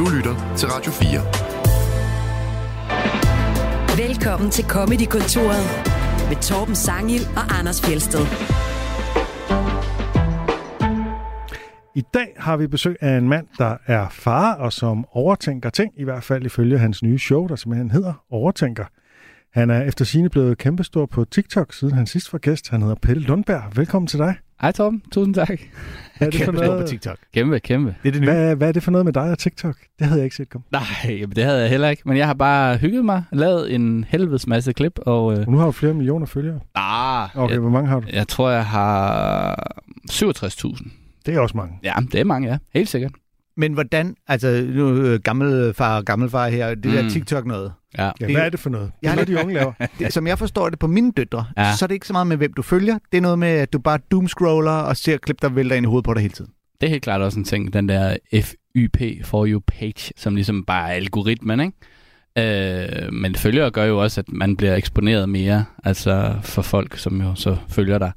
Du lytter til Radio 4. Velkommen til Comedy-kontoret med Torben Sangil og Anders Fjelsted. I dag har vi besøg af en mand, der er far og som overtænker ting, i hvert fald ifølge hans nye show, der simpelthen hedder Overtænker. Han er efter sine blevet kæmpestor på TikTok, siden han sidst var gæst. Han hedder Pelle Lundberg. Velkommen til dig. Hej Torben, tusind tak. Hvad er det for Kæmpe på noget, TikTok. Kæmpe, kæmpe. Det er det nye. hvad, hvad er det for noget med dig og TikTok? Det havde jeg ikke set komme. Nej, jamen, det havde jeg heller ikke, men jeg har bare hygget mig, lavet en helvedes masse klip, og... Øh, Nu har du flere millioner følgere. ah, Okay, jeg, hvor mange har du? jeg tror, jeg har 67.000. Det er også mange. Ja, det er mange, ja. Helt sikkert. Men hvordan, altså nu øh, gammel far, gammel far her, det der Mm. TikTok noget. Ja. Ja, Det- hvad er det for noget? Det Jeg er har noget, de unge laver. Det, som jeg forstår det på mine døtre, Ja. ja. så er det ikke så meget med, hvem du følger. Det er noget med, at du bare doomscroller og ser klip, der vælter ind i hovedet på dig hele tiden. Det er helt klart også en ting, den der FYP for you page, som ligesom bare er algoritmen, ikke? Øh, men følgere gør jo også, at man bliver eksponeret mere, altså for folk, som jo så følger dig.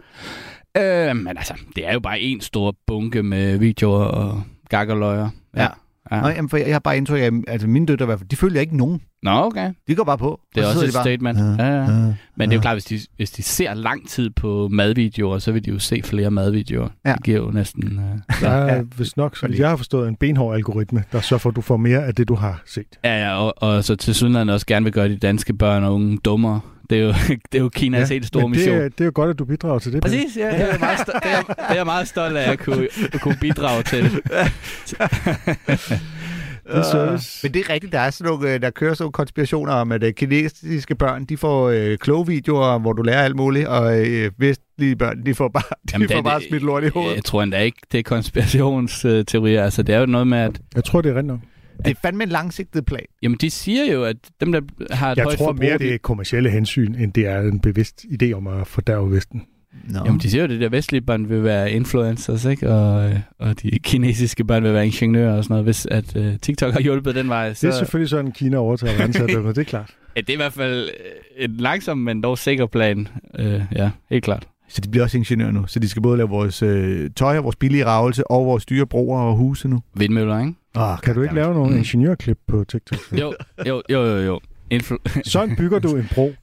Øh, men altså, det er jo bare en stor bunke med videoer og gakkerløjer. Ja. ja. Nå, jamen, for jeg, jeg har bare indtryk af, at altså mine døtre i hvert fald, de følger ikke nogen. Nå, okay. De går bare på. Det er og så også et bare, statement. Ja, ja. Ja. Men det er jo klart, hvis de, hvis de ser lang tid på madvideoer, så vil de jo se flere madvideoer. Ja. Det giver jo næsten... Uh... Der er vist nok, så vidt jeg har forstået, en benhård algoritme, der sørger for, at du får mere af det, du har set. Ja, ja, og, og så til sydenland også gerne vil gøre de danske børn og unge dummere. Det er jo, det er jo Kinas ja, helt store men det, mission. er, det er jo godt, at du bidrager til det. Præcis, ja, det er, jeg meget sto- det, er, det er jeg meget stolt af at kunne, at kunne bidrage til. Det er service. Men det er rigtigt, der er sådan nogle, øh, der kører sådan nogle konspirationer om, at øh, kinesiske børn, de får øh, kloge videoer, hvor du lærer alt muligt, og øh, vestlige børn, de får bare, de Jamen, får det- bare det- smidt lort i hovedet. Jeg tror endda ikke, det er konspirationsteorier. Altså, det er jo noget med, at Jeg tror, det er rent nok. Det er fandme en langsigtet plan. jamen, de siger jo, at dem, der har et Jeg højt tror forbrug... mere, de- det er kommersielle hensyn, end det er en bevidst idé om at fordærve Vesten. Nå. Jamen, de siger jo, at det der vestlige børn vil være influencers, ikke? Og, øh, og de kinesiske børn vil være ingeniører og sådan noget. Hvis at uh, TikTok har hjulpet den vej, så... Det er selvfølgelig sådan, Kina overtager verdensherredømmet, det er klart. Ja, det er i hvert fald øh, en langsom, men dog sikker plan. Uh, ja, helt klart. Så de bliver også ingeniører nu. Så de skal både lave vores øh, tøj og vores billige ravelse og vores dyre broer og huse nu. Vindmøller, ikke? Oh, Kan du ikke lave nogle Mm. ingeniørklip på TikTok? Jo, jo, jo, jo. jo. Influ- Sådan bygger du en bro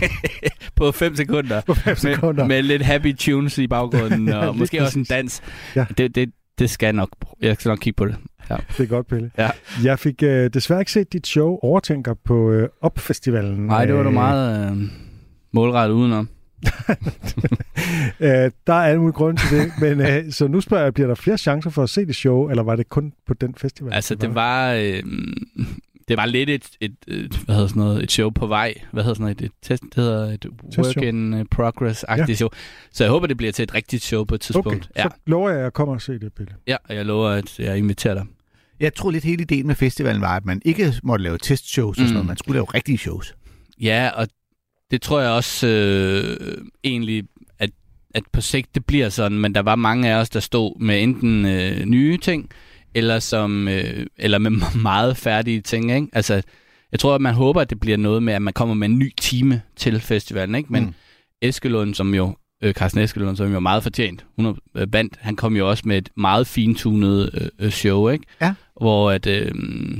på 5 sekunder. på 5 sekunder. Med, med lidt happy tunes i baggrunden, og Lige måske også en præcis. dans. Ja. Det, det, det skal jeg nok. Jeg skal nok kigge på det. Det er godt, Pelle. Ja. Jeg fik øh, desværre ikke set dit show Overtænker på øh, Op-festivalen. Nej, det var du Øh, meget øh, målrettet udenom. Øh, der er alle mulige grunde til det, men øh, så nu spørger jeg, bliver der flere chancer for at se det show, eller var det kun på den festival? Altså, det var... Øh, det var lidt et, et, et, hvad hedder sådan noget, et show på vej. Hvad hedder sådan noget? Et test, det hedder et work in progress-agtigt Ja. show. Så jeg håber, det bliver til et rigtigt show på et tidspunkt. Okay, Ja, så lover jeg, at jeg kommer og se det, Pelle. ja, og jeg lover, at jeg inviterer dig. Jeg tror lidt hele ideen med festivalen var, at man ikke måtte lave testshows og sådan Mm. noget. Man skulle lave rigtige shows. Ja, og det tror jeg også øh, egentlig, at, at på sigt det bliver sådan, men der var mange af os, der stod med enten øh, nye ting, eller, som, øh, eller med meget færdige ting. Ikke? Altså, jeg tror, at man håber, at det bliver noget med, at man kommer med en ny time til festivalen. Ikke? Men Mm. Eskelund, som jo, øh, Carsten Eskelund, som jo er meget fortjent, 100 øh, bandt, han kom jo også med et meget fintunet øh, øh, show, ikke? Ja. Hvor at øh,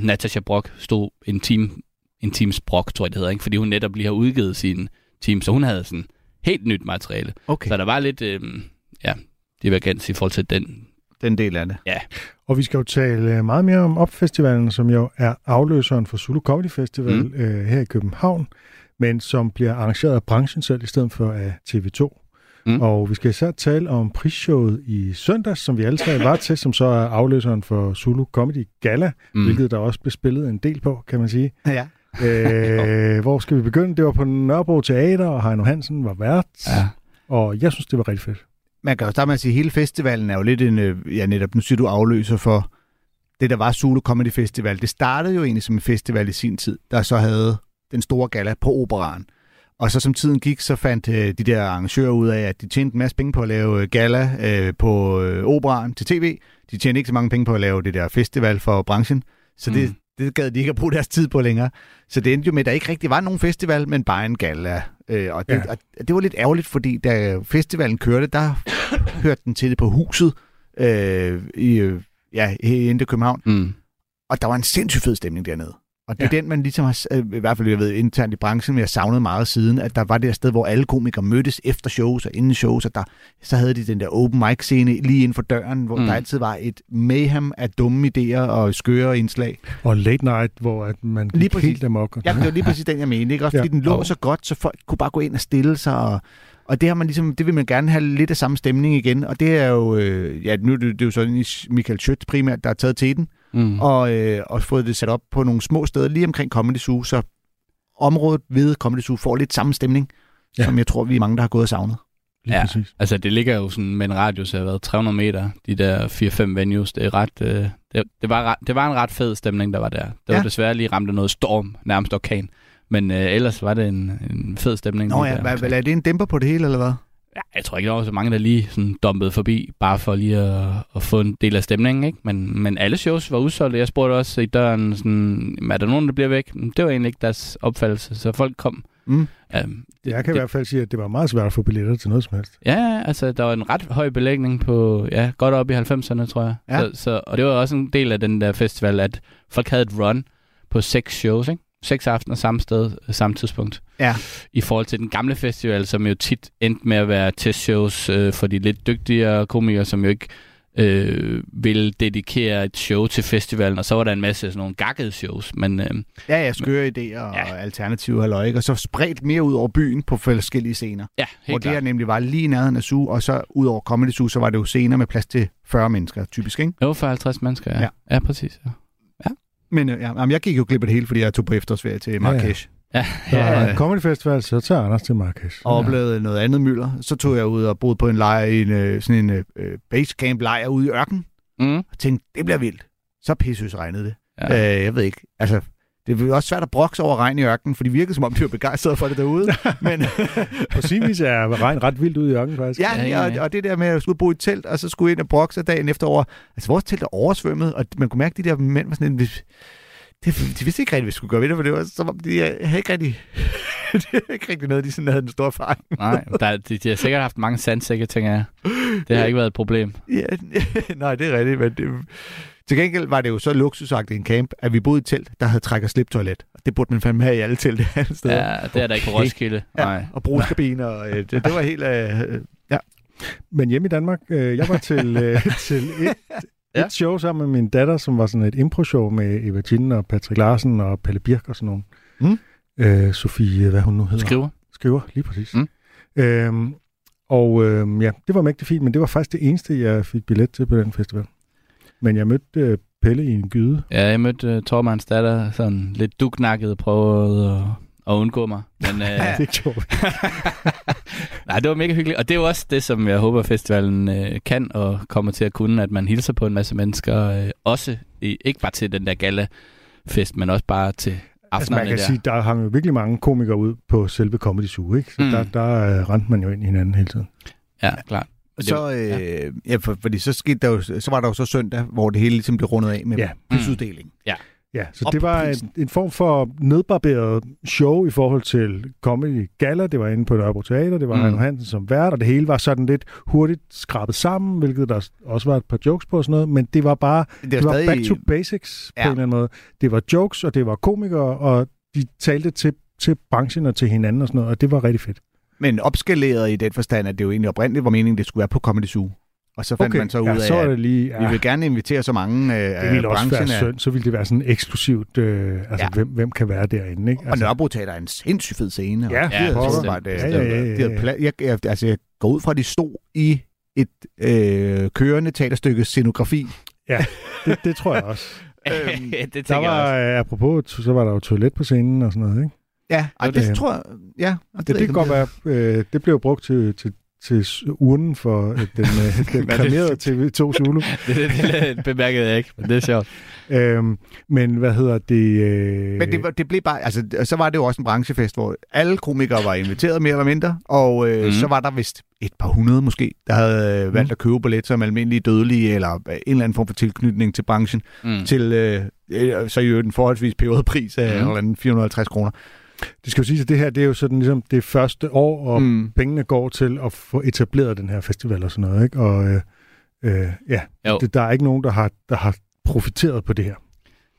Natasha Brock stod en time en Teams Brock, tror jeg det hedder, ikke? fordi hun netop lige har udgivet sin team, så hun havde sådan helt nyt materiale. Okay, Så der var lidt, øh, ja, divergens i forhold til den. den del af det. Og vi skal jo tale øh, meget mere om Op-festivalen, som jo er afløseren for Zulu Comedy Festival mm. Øh, her i København, men som bliver arrangeret af branchen selv i stedet for af TV2. Mm. Og vi skal især tale om prisshowet i søndags, som vi alle tre var til, som så er afløseren for Zulu Comedy Gala. Mm. hvilket der også blev spillet en del på, kan man sige. Ja. Øh, hvor skal vi begynde? Det var på Nørrebro Teater, og Heino Hansen var vært, Ja. og jeg synes, det var rigtig fedt. Man kan jo starte med at sige, at hele festivalen er jo lidt en, øh, ja netop, nu siger du afløser for det, der var Zulu Comedy Festival. Det startede jo egentlig som en festival i sin tid, der så havde den store gala på operaren. Og så som tiden gik, så fandt øh, de der arrangører ud af, at de tjente en masse penge på at lave øh, gala øh, på øh, operaren til tv. De tjente ikke så mange penge på at lave det der festival for branchen. Så Mm. det gad de ikke at bruge deres tid på længere. Så det endte jo med, at der ikke rigtig var nogen festival, men bare en gala. Øh, og, det, Ja. og det var lidt ærgerligt, fordi da festivalen kørte, der hørte den til på huset øh, i, øh, ja, inde i København. Mm. Og der var en sindssygt fed stemning dernede. Og det er Ja. den, man ligesom har, øh, i hvert fald jeg ved, internt i branchen, jeg savnede meget siden, at der var det der sted, hvor alle komikere mødtes efter shows og inden shows, og der, så havde de den der open mic scene lige inden for døren, hvor Mm. der altid var et mayhem af dumme idéer og skøre indslag. Og late night, hvor at man Lige gik præcis. helt amok. Ja, det var lige præcis den, jeg mente. Ikke? Også Ja. fordi den lå så godt, så folk kunne bare gå ind og stille sig. Og, og det har man ligesom, det vil man gerne have lidt af samme stemning igen. Og det er jo, øh, ja, nu er det, det er jo sådan Michael Schødt primært, der har taget til den, Mm. og, øh, og fået det sat op på nogle små steder lige omkring Comedy Zoo, så området ved Comedy Zoo får lidt samme stemning, Ja. som jeg tror, vi er mange, der har gået og savnet. Lige Ja. præcis. Altså, det ligger jo sådan med en radius af hvad, 300 meter, de der 4-5 venues. Det er ret... Øh, det, det, var, det var en ret fed stemning, der var der. Det var Ja. desværre lige ramt af noget storm, nærmest orkan. Men øh, ellers var det en, en fed stemning. Nå ja, der hvad, er det en dæmper på det hele, eller hvad? Ja, jeg tror ikke, der var så mange, der lige sådan dumpede forbi, bare for lige at, at få en del af stemningen, ikke? Men, men alle shows var udsolgt. Jeg spurgte også i døren, sådan, er der nogen, der bliver væk? Det var egentlig ikke deres opfattelse, så folk kom. Mm. Det, Jeg kan i hvert fald sige, at det var meget svært at få billetter til noget som helst. Ja, ja, altså der var en ret høj belægning på, ja, godt op i 90'erne, tror jeg. Ja. Så, så, og det var også en del af den der festival, at folk havde et run på seks shows, ikke? Seks aftener samme sted, samme tidspunkt. Ja. I forhold til den gamle festival, som jo tit endte med at være testshows øh, for de lidt dygtigere komikere, som jo ikke øh, ville dedikere et show til festivalen, og så var der en masse sådan nogle gakkede shows, men øh, Ja, ja, skøre idéer og Ja. alternative halløj, ikke? og så spredt mere ud over byen på forskellige scener. ja, Hvor helt det her klart. nemlig var lige nærheden af Zoo, og så ud over Comedy Zoo, så var det jo scener med plads til 40 mennesker, typisk, ikke? Jo, for 50 mennesker, ja. Ja. Ja, ja præcis. Ja. Men øh, ja, jamen, jeg gik jo glip af det hele, fordi jeg tog på efterårsferie til Marrakesh. Ja, Der ja, er ja. en comedy festival, så tager Anders til Marrakesh. og oplevede noget andet mylder. Så tog jeg ud og boede på en lejr i en, øh, sådan en øh, basecamp lejr ude i ørken, Mm. og tænkte, det bliver vildt. Så pissøs regnede det. Ja. Ja. Øh, jeg ved ikke, altså... Det er jo også svært at brokse over regn i ørkenen, for de virkede som om, de var begejstrede for det derude. Men På sin vis er regn ret vildt ud i ørkenen, faktisk. ja, Ja, ja, ja, ja, ja. Og, og det der med at skulle bo i et telt, og så skulle ind og brokse dagen efter over. Altså, vores telt er oversvømmet, og man kunne mærke, at de der mænd var sådan en... Det, de vidste ikke rigtig, hvad vi skulle gøre ved det, for det var som om, de øh, havde ikke rigtig... det er ikke rigtig noget, de sådan havde en stor erfaring. Nej, der, de, de har sikkert haft mange sandsække, tænker jeg. Det har ikke været et problem. Ja, nej, det er rigtigt, men det, til gengæld var det jo så luksusagtigt en camp, at vi boede i et telt, der havde træk- og slip-toilet. Og det burde man fandme have i alle telte alle steder. Ja, det er der ikke på. Roskilde. Ja, Nej. og brugskabiner, og øh, det, det var helt... Øh, ja. Men hjemme i Danmark, øh, jeg var til, øh, til et, Ja. et show sammen med min datter, som var sådan et impro-show med Eva Jin og Patrick Larsen og Pelle Birk og sådan nogen. Mm. Øh, Sofie, hvad hun nu hedder. Skriver. Skriver, lige præcis. Mm. Øhm, og øhm, ja, det var mægtig fint, men det var faktisk det eneste, jeg fik billet til på den festival. Men jeg mødte øh, Pelle i en gyde. Ja, jeg mødte uh, Tormanns datter, sådan lidt duknakket, prøvede at, at undgå mig. Men, uh, Det gjorde nej, det var mega hyggeligt. Og det er jo også det, som jeg håber, festivalen uh, kan og kommer til at kunne, at man hilser på en masse mennesker. Uh, også, i, ikke bare til den der gala-fest, men også bare til Altså man aftenerne kan der. sige, der hang jo virkelig mange komikere ud på selve Comedy Zoo, ikke? Så Mm. der, der øh, rendte man jo ind i hinanden hele tiden. Ja, klart. Det- Så, øh, ja. for, fordi så, skete der jo, så var der jo så søndag, hvor det hele ligesom blev rundet af med Ja. ja. prisuddeling. Ja, så Op det var en, en form for nedbarberet show i forhold til Comedy Gala. Det var inde på Nørrebro Teater, det var Mm. mm. Hansen som vært, og det hele var sådan lidt hurtigt skrabet sammen, hvilket der også var et par jokes på og sådan noget, men det var bare, Det, det var back to basics ja. på Ja. en eller anden måde. Det var jokes, og det var komikere, og de talte til, til branchen og til hinanden og sådan noget, og det var rigtig fedt. Men opskaleret i den forstand, at det jo egentlig oprindeligt var meningen, det skulle være på Comedy Zoo. Og så fandt man så ud ja, af, så er det at lige... Ja, vi vil gerne invitere så mange øh, det af ville også være branchen. af- synd, så ville det være sådan eksklusivt, øh, altså Ja. ja. hvem, hvem kan være derinde, ikke? Og Altså, Nørrebro Teater er en sindssygt fed scene. og Ja, de havde pokker. åbenbart, øh, Ja, ja, ja, ja, ja. pla- jeg, jeg, altså, jeg går ud fra, at de stod i et øh, kørende teaterstykke scenografi. det, det tror jeg også. Øhm, det Der tænker jeg var, også. øh, apropos, så var der jo toilet på scenen og sådan noget, ikke? Ja, og det det, tror jeg, ja. Og Det, det jeg kan godt være, øh, det blev brugt til, til, til urnen for øh, den, øh, den er det? kremerede TV2 Zulu. det, det, det bemærkede jeg ikke, men det er sjovt. Øhm, men hvad hedder det? Øh, Men det, var- det blev bare, altså, så var det jo også en branchefest, hvor alle komikere var inviteret mere eller mindre, og øh, mm. så var der vist et par hundrede måske, der havde øh, valgt Mhm. at købe billet som almindelige dødelige, eller øh, en eller anden form for tilknytning til branchen, Mm. mm. til øh, øh, så i øvrigt en forholdsvis peberet pris af mm. eller anden 450 kroner. Det skal jo sige, at det her det er jo sådan ligesom det første år, og mm. Pengene går til at få etableret den her festival og sådan noget, ikke? Og øh, øh, ja, Jo. det, der er ikke nogen, der har, der har profiteret på det her.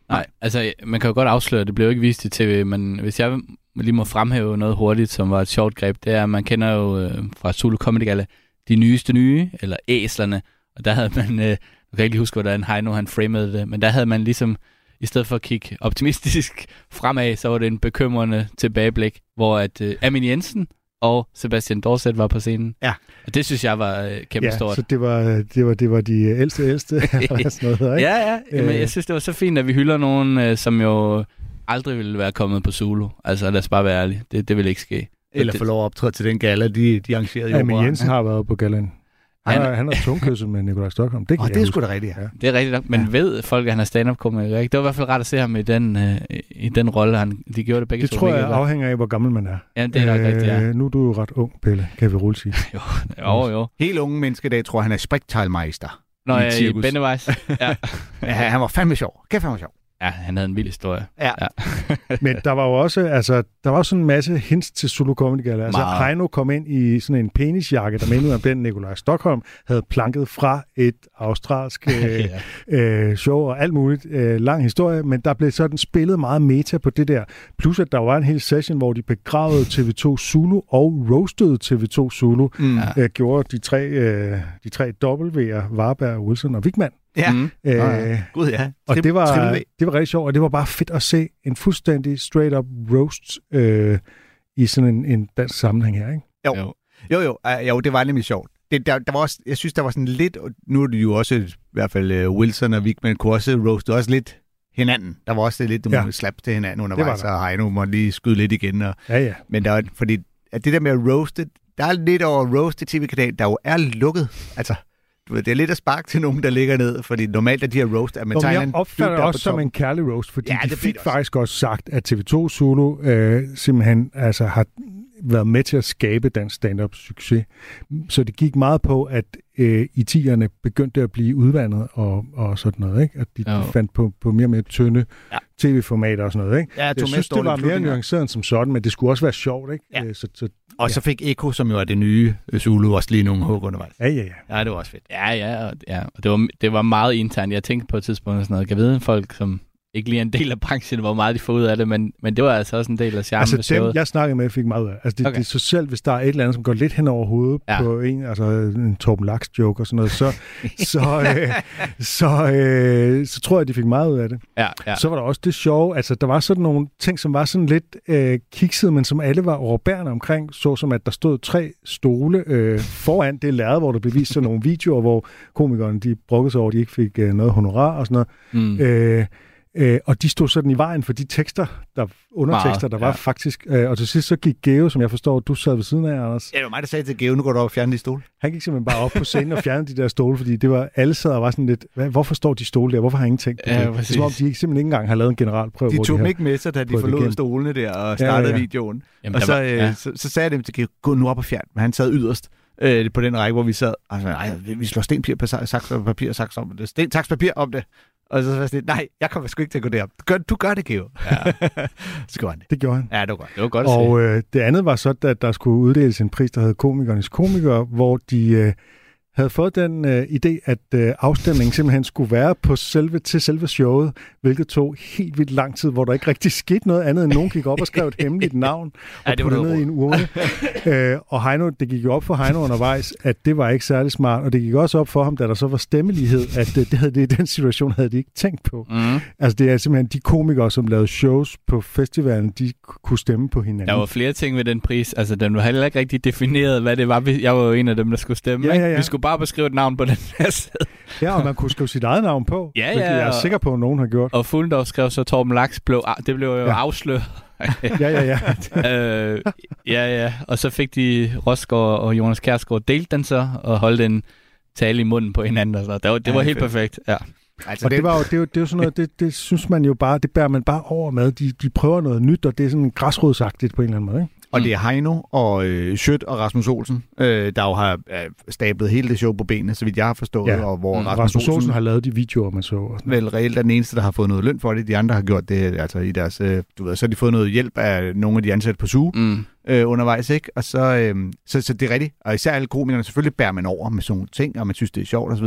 Nej, altså man kan jo godt afsløre, at det blev ikke vist i tv, men hvis jeg lige må fremhæve noget hurtigt, som var et sjovt greb, det er, at man kender jo øh, fra Zulu Comedy Gala de nyeste nye, eller æslerne, og der havde man, øh, jeg kan ikke lige huske, hvordan Heino han framede det, men der havde man ligesom, i stedet for at kigge optimistisk fremad, så var det en bekymrende tilbageblik, hvor at øh, Amin Jensen og Sebastian Dorset var på scenen. Ja. Og det synes jeg var øh, kæmpe Ja, stort. så det var, det var, det var de ældste ældste, eller sådan noget der, ikke? Ja, ja. Jamen, Øh. jeg synes, det var så fint, at vi hylder nogen, øh, som jo aldrig ville være kommet på Zulu. Altså, lad os bare være ærlige. Det, det vil ikke ske. Eller få lov at optræde til den gala, de, de arrangerede i Ja, men operaen. Jensen har været på gallaen. Han, Han- har, han har tungkysset med Nikolaj Stockholm. Det kan jeg det er huske. sgu da rigtigt, ja. Det er rigtigt nok. Men Ja. ved folk, at han er stand-up komiker, ikke? Det var i hvert fald rart at se ham i den, øh, i den rolle. Han, de gjorde det begge Det to tror jeg godt. afhænger af, hvor gammel man er. Ja, det er nok rigtigt, ja. Nu er du jo ret ung, Pelle, kan vi roligt sige. Jo, jo. Helt unge mennesker i dag tror, han er sprækteilmeister. Når I i. Bennevejs. Ja. Ja, han var fandme sjov. Kæft, han var sjov. Ja, han havde en vild historie. Ja. ja. Men der var jo også, altså, der var også en masse hints til Zulu Comedy Gala. Altså, Meget. Heino kom ind i sådan en penisjakke, der mindede om den Nikolaj Stockholm havde planket fra et australsk øh, ja. øh, show og alt muligt. Øh, lang historie, men der blev sådan spillet meget meta på det der. Plus at der var en hel session, hvor de begravede TV2 Zulu og roastede TV2 Zulu. Mm. Øh, gjorde de tre, øh, de tre W'er, Varberg, Wilson og Wigman. Ja. Mm. Øh, ja. Gud, ja. og det var, det var rigtig sjovt, og det var bare fedt at se en fuldstændig straight-up roast øh, i sådan en, en dansk sammenhæng her, ikke? Jo. Jo. Jo, jo, uh, jo, det var nemlig sjovt. Det, der, der var også, jeg synes, der var sådan lidt, og nu er det jo også, i hvert fald uh, Wilson og Wigman kunne også roaste også lidt hinanden. Der var også lidt, du Ja. ja. slap til hinanden undervejs, der. og Heino måtte lige skyde lidt igen. Og, Ja, ja. men der var, fordi at det der med at roaste, der er lidt over roaste tv-kanal, der jo er lukket. Altså, du ved, det er lidt at sparke til nogen, der ligger ned, fordi normalt er de her roast, at man Nå, tager jeg opfatter det også som en kærlig roast, fordi Ja, de det fik også. faktisk også sagt, at TV2 Zulu øh, simpelthen altså, har været med til at skabe dansk stand-up succes. Så det gik meget på, at øh, i tierne begyndte at blive udvandet og, og sådan noget, ikke? At de, de fandt på, på mere og mere tynde Ja. tv-formater og sådan noget, ikke? Ja, Jeg Thomas synes, det var mere nuanceret end som sådan, men det skulle også være sjovt, ikke? Ja. Øh, Så, så, Og så fik Eko, som jo er det nye Zulu, også lige nogle hug undervejs. ja, ja, ja. Ja, det var også fedt. Ja, ja, og, ja. og det, var, det var meget internt. Jeg tænkte på et tidspunkt sådan noget, kan jeg vide, folk som ikke lige en del af branchen, hvor meget de får ud af det, men, men det var altså også en del af charmen Altså dem, jeg snakkede med, fik meget ud af. Altså det, Okay. det er så selv, hvis der er et eller andet, som går lidt hen over hovedet Ja. på en, altså en Torben Laks joke og sådan noget, så, så, øh, så, øh, så tror jeg, de fik meget ud af det. Ja, ja. Så var der også det sjove, altså der var sådan nogle ting, som var sådan lidt øh, kiksede, men som alle var overbærende omkring, så som at der stod tre stole øh, foran det lærred, hvor der blev vist sådan nogle videoer, hvor komikerne de bruggede sig over, at de ikke fik øh, noget honorar og sådan noget. Mm. Øh, øh, og de stod sådan i vejen for de tekster, der undertekster, der var ja. faktisk. Øh, og til sidst så gik Geo, som jeg forstår, du sad ved siden af, Anders. Ja, det var mig, der sagde til Geo, nu går du op og fjerner de stole. Han gik simpelthen bare op på scenen og fjernede de der stole, fordi det var, alle sad og var sådan lidt, hvad, hvorfor står de stole der? Hvorfor har ingen tænkt på Ja, det? Det er præcis. som om, de ikke, simpelthen ikke engang har lavet en generalprøve. De tog de dem ikke med sig, da de forlod stolene der og Ja, startede ja, ja. videoen. Jamen, Og så, var- øh, ja. så, så sagde jeg dem til Geo, gå nu op og fjern. Men han sad yderst øh, på den række, hvor vi sad. Og så, nej, vi slår sten, papir, pa- saks papir, saks om det. Sten, saks, papir om det. Og så var jeg sådan, nej, jeg kommer sgu ikke til at gå derop. Du gør, du gør det, Geo. Ja. så gjorde han det. Det gjorde han. Ja, det var godt. Det var godt at se. Og øh, det andet var så, at der skulle uddeles en pris, der hed Komikernes Komikere, hvor de øh, havde fået den øh, idé, at øh, afstemningen simpelthen skulle være på selve, til selve showet, hvilket tog helt vildt lang tid, hvor der ikke rigtig skete noget andet, end nogen gik op og skrev et hemmeligt navn og Ja, det var ned i en urne. øh, og Heino, det gik jo op for Heino undervejs, at det var ikke særlig smart, og det gik også op for ham, da der så var stemmelighed, at øh, det havde det i den situation havde de ikke tænkt på. Mm. Altså det er simpelthen de komikere, som lavede shows på festivalen, de kunne stemme på hinanden. Der var flere ting ved den pris. Altså, den var heller ikke rigtig defineret, hvad det var. Jeg var jo en af dem, der skulle stemme. Ja, ja, ja. Vi skulle bare beskrive et navn på den her side. Ja, og man kunne skrive sit eget navn på, Ja, ja, jeg er og- sikker på, at nogen har gjort. Og Fuglendorf skrev så, Torben Laks blev, det blev jo ja. Afsløret. Ja, ja, ja. øh, ja, ja. Og så fik de Rosgaard og Jonas Kjærsgaard delt den så, og holdt en tale i munden på hinanden. Og så. Det var, det Ja, var helt fedt. perfekt. Ja. Altså, Og det, var jo, det, er jo, det er jo sådan noget, det, det synes man jo bare, det bærer man bare over med. De, de prøver noget nyt, og det er sådan græsrodsagtigt på en eller anden måde, ikke? Og Mm. det er Heino og øh, Schødt og Rasmus Olsen, øh, der jo har øh, stablet hele det show på benene, så vidt jeg har forstået, Ja. og hvor Mm. Rasmus, Rasmus Olsen Olsen har lavet de videoer, man så. Og vel reelt er den eneste, der har fået noget løn for det. De andre har gjort det altså i deres, øh, du ved, så har de fået noget hjælp af nogle af de ansatte på SUGE Mm. øh, undervejs, ikke? Og så, øh, så, så det er rigtigt. Og især alle komikerne, selvfølgelig bærer man over med sådan nogle ting, og man synes, det er sjovt osv.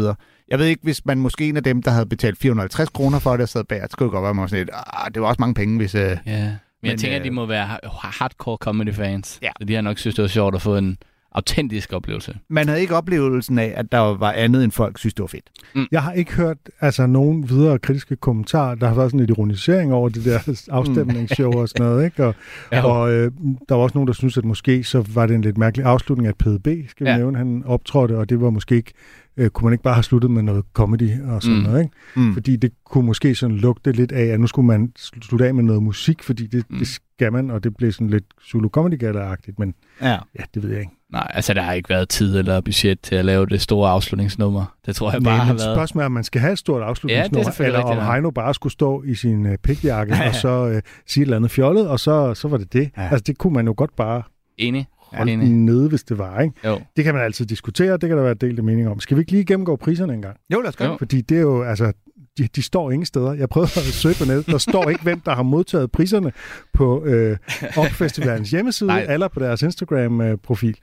Jeg ved ikke, hvis man måske en af dem, der havde betalt 450 kroner for det og sad bag, så skulle det godt være, at man var sådan lidt, ah, det var også mange penge, hvis... Øh, Ja. Men, jeg tænker, at de øh, må være ha- hardcore comedy-fans. Ja. Så de har nok synes, det var sjovt at få en autentisk oplevelse. man havde ikke oplevelsen af, at der var andet, end folk synes, det var fedt. Jeg har ikke hørt altså, nogen videre kritiske kommentarer. Der har været sådan lidt ironisering over det der afstemningsshow og sådan noget. Ikke? Og, Ja. og øh, der var også nogen, der synes, at måske så var det en lidt mærkelig afslutning af PDB, skal vi Ja. nævne. Han optrådte, og det var måske ikke, øh, kunne man ikke bare have sluttet med noget comedy og sådan Mm. noget. Ikke? Mm. Fordi det kunne måske sådan lugte lidt af, at nu skulle man slutte af med noget musik, fordi det, Mm. det man, og det blev sådan lidt Zulu Comedy Gala-agtigt, men Ja. ja, det ved jeg ikke. Nej, altså der har ikke været tid eller budget til at lave det store afslutningsnummer. Det tror jeg bare Nej, har været... spørgsmålet er, om man skal have et stort afslutningsnummer, selvfølgelig eller om ja. Heino bare skulle stå i sin øh, pikjakke og så øh, sige et eller andet fjollet, og så, så var det det. Ja. Ja. Altså det kunne man jo godt bare Enig. holde Enig. nede, hvis det var. Ikke? Jo. Det kan man altid diskutere, det kan der være delt mening om. Skal vi ikke lige gennemgå priserne engang? Jo, lad os gøre Jo. det. Fordi det er jo, altså, de, de står ingen steder. Jeg prøvede at søge på nettet. Der står ikke, hvem der har modtaget priserne på øh, Opfestivalens hjemmeside, Nej. eller på deres Instagram-profil.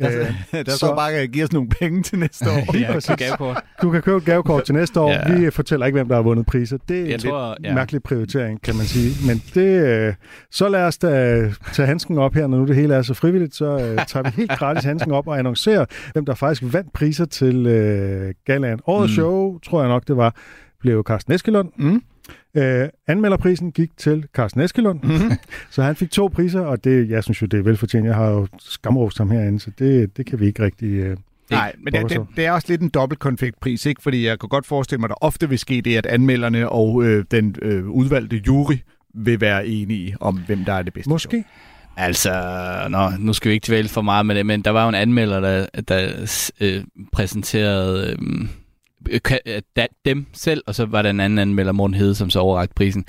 Der, Øh, der så- står bare, at giver os nogle penge til næste år. Lige Ja, præcis. gavekort. Du kan købe et gavekort til næste år. Ja. Vi fortæller ikke, hvem der har vundet priser. Det er Jeg en tror, lidt ja. mærkelig prioritering, kan man sige. Men det, øh, så lad os da tage handsken op her, når nu det hele er så frivilligt. Så øh, tager vi helt gratis handsken op og annoncerer, hvem der faktisk vandt priser til øh, Galaen. Årets Mm. show, tror jeg nok det var, blev Carsten Eskelund. Mm. Øh, anmelderprisen gik til Carsten Eskelund, Mm-hmm. så han fik to priser, og det, jeg synes jo, det er velfortjent. Jeg har jo skamrost ham herinde, så det, det kan vi ikke rigtig... Øh, Nej, men det, det, det er også lidt en dobbeltkonfliktpris, ikke? Fordi jeg kan godt forestille mig, at der ofte vil ske det, at anmelderne og øh, den øh, udvalgte jury vil være enige om, hvem der er det bedste. måske. Altså, nå, nu skal vi ikke dvæle for meget med det, men der var jo en anmelder, der, der øh, præsenterede øh, da, dem selv, og så var der en anden anmelder, Morten Hede, som så overrakte prisen.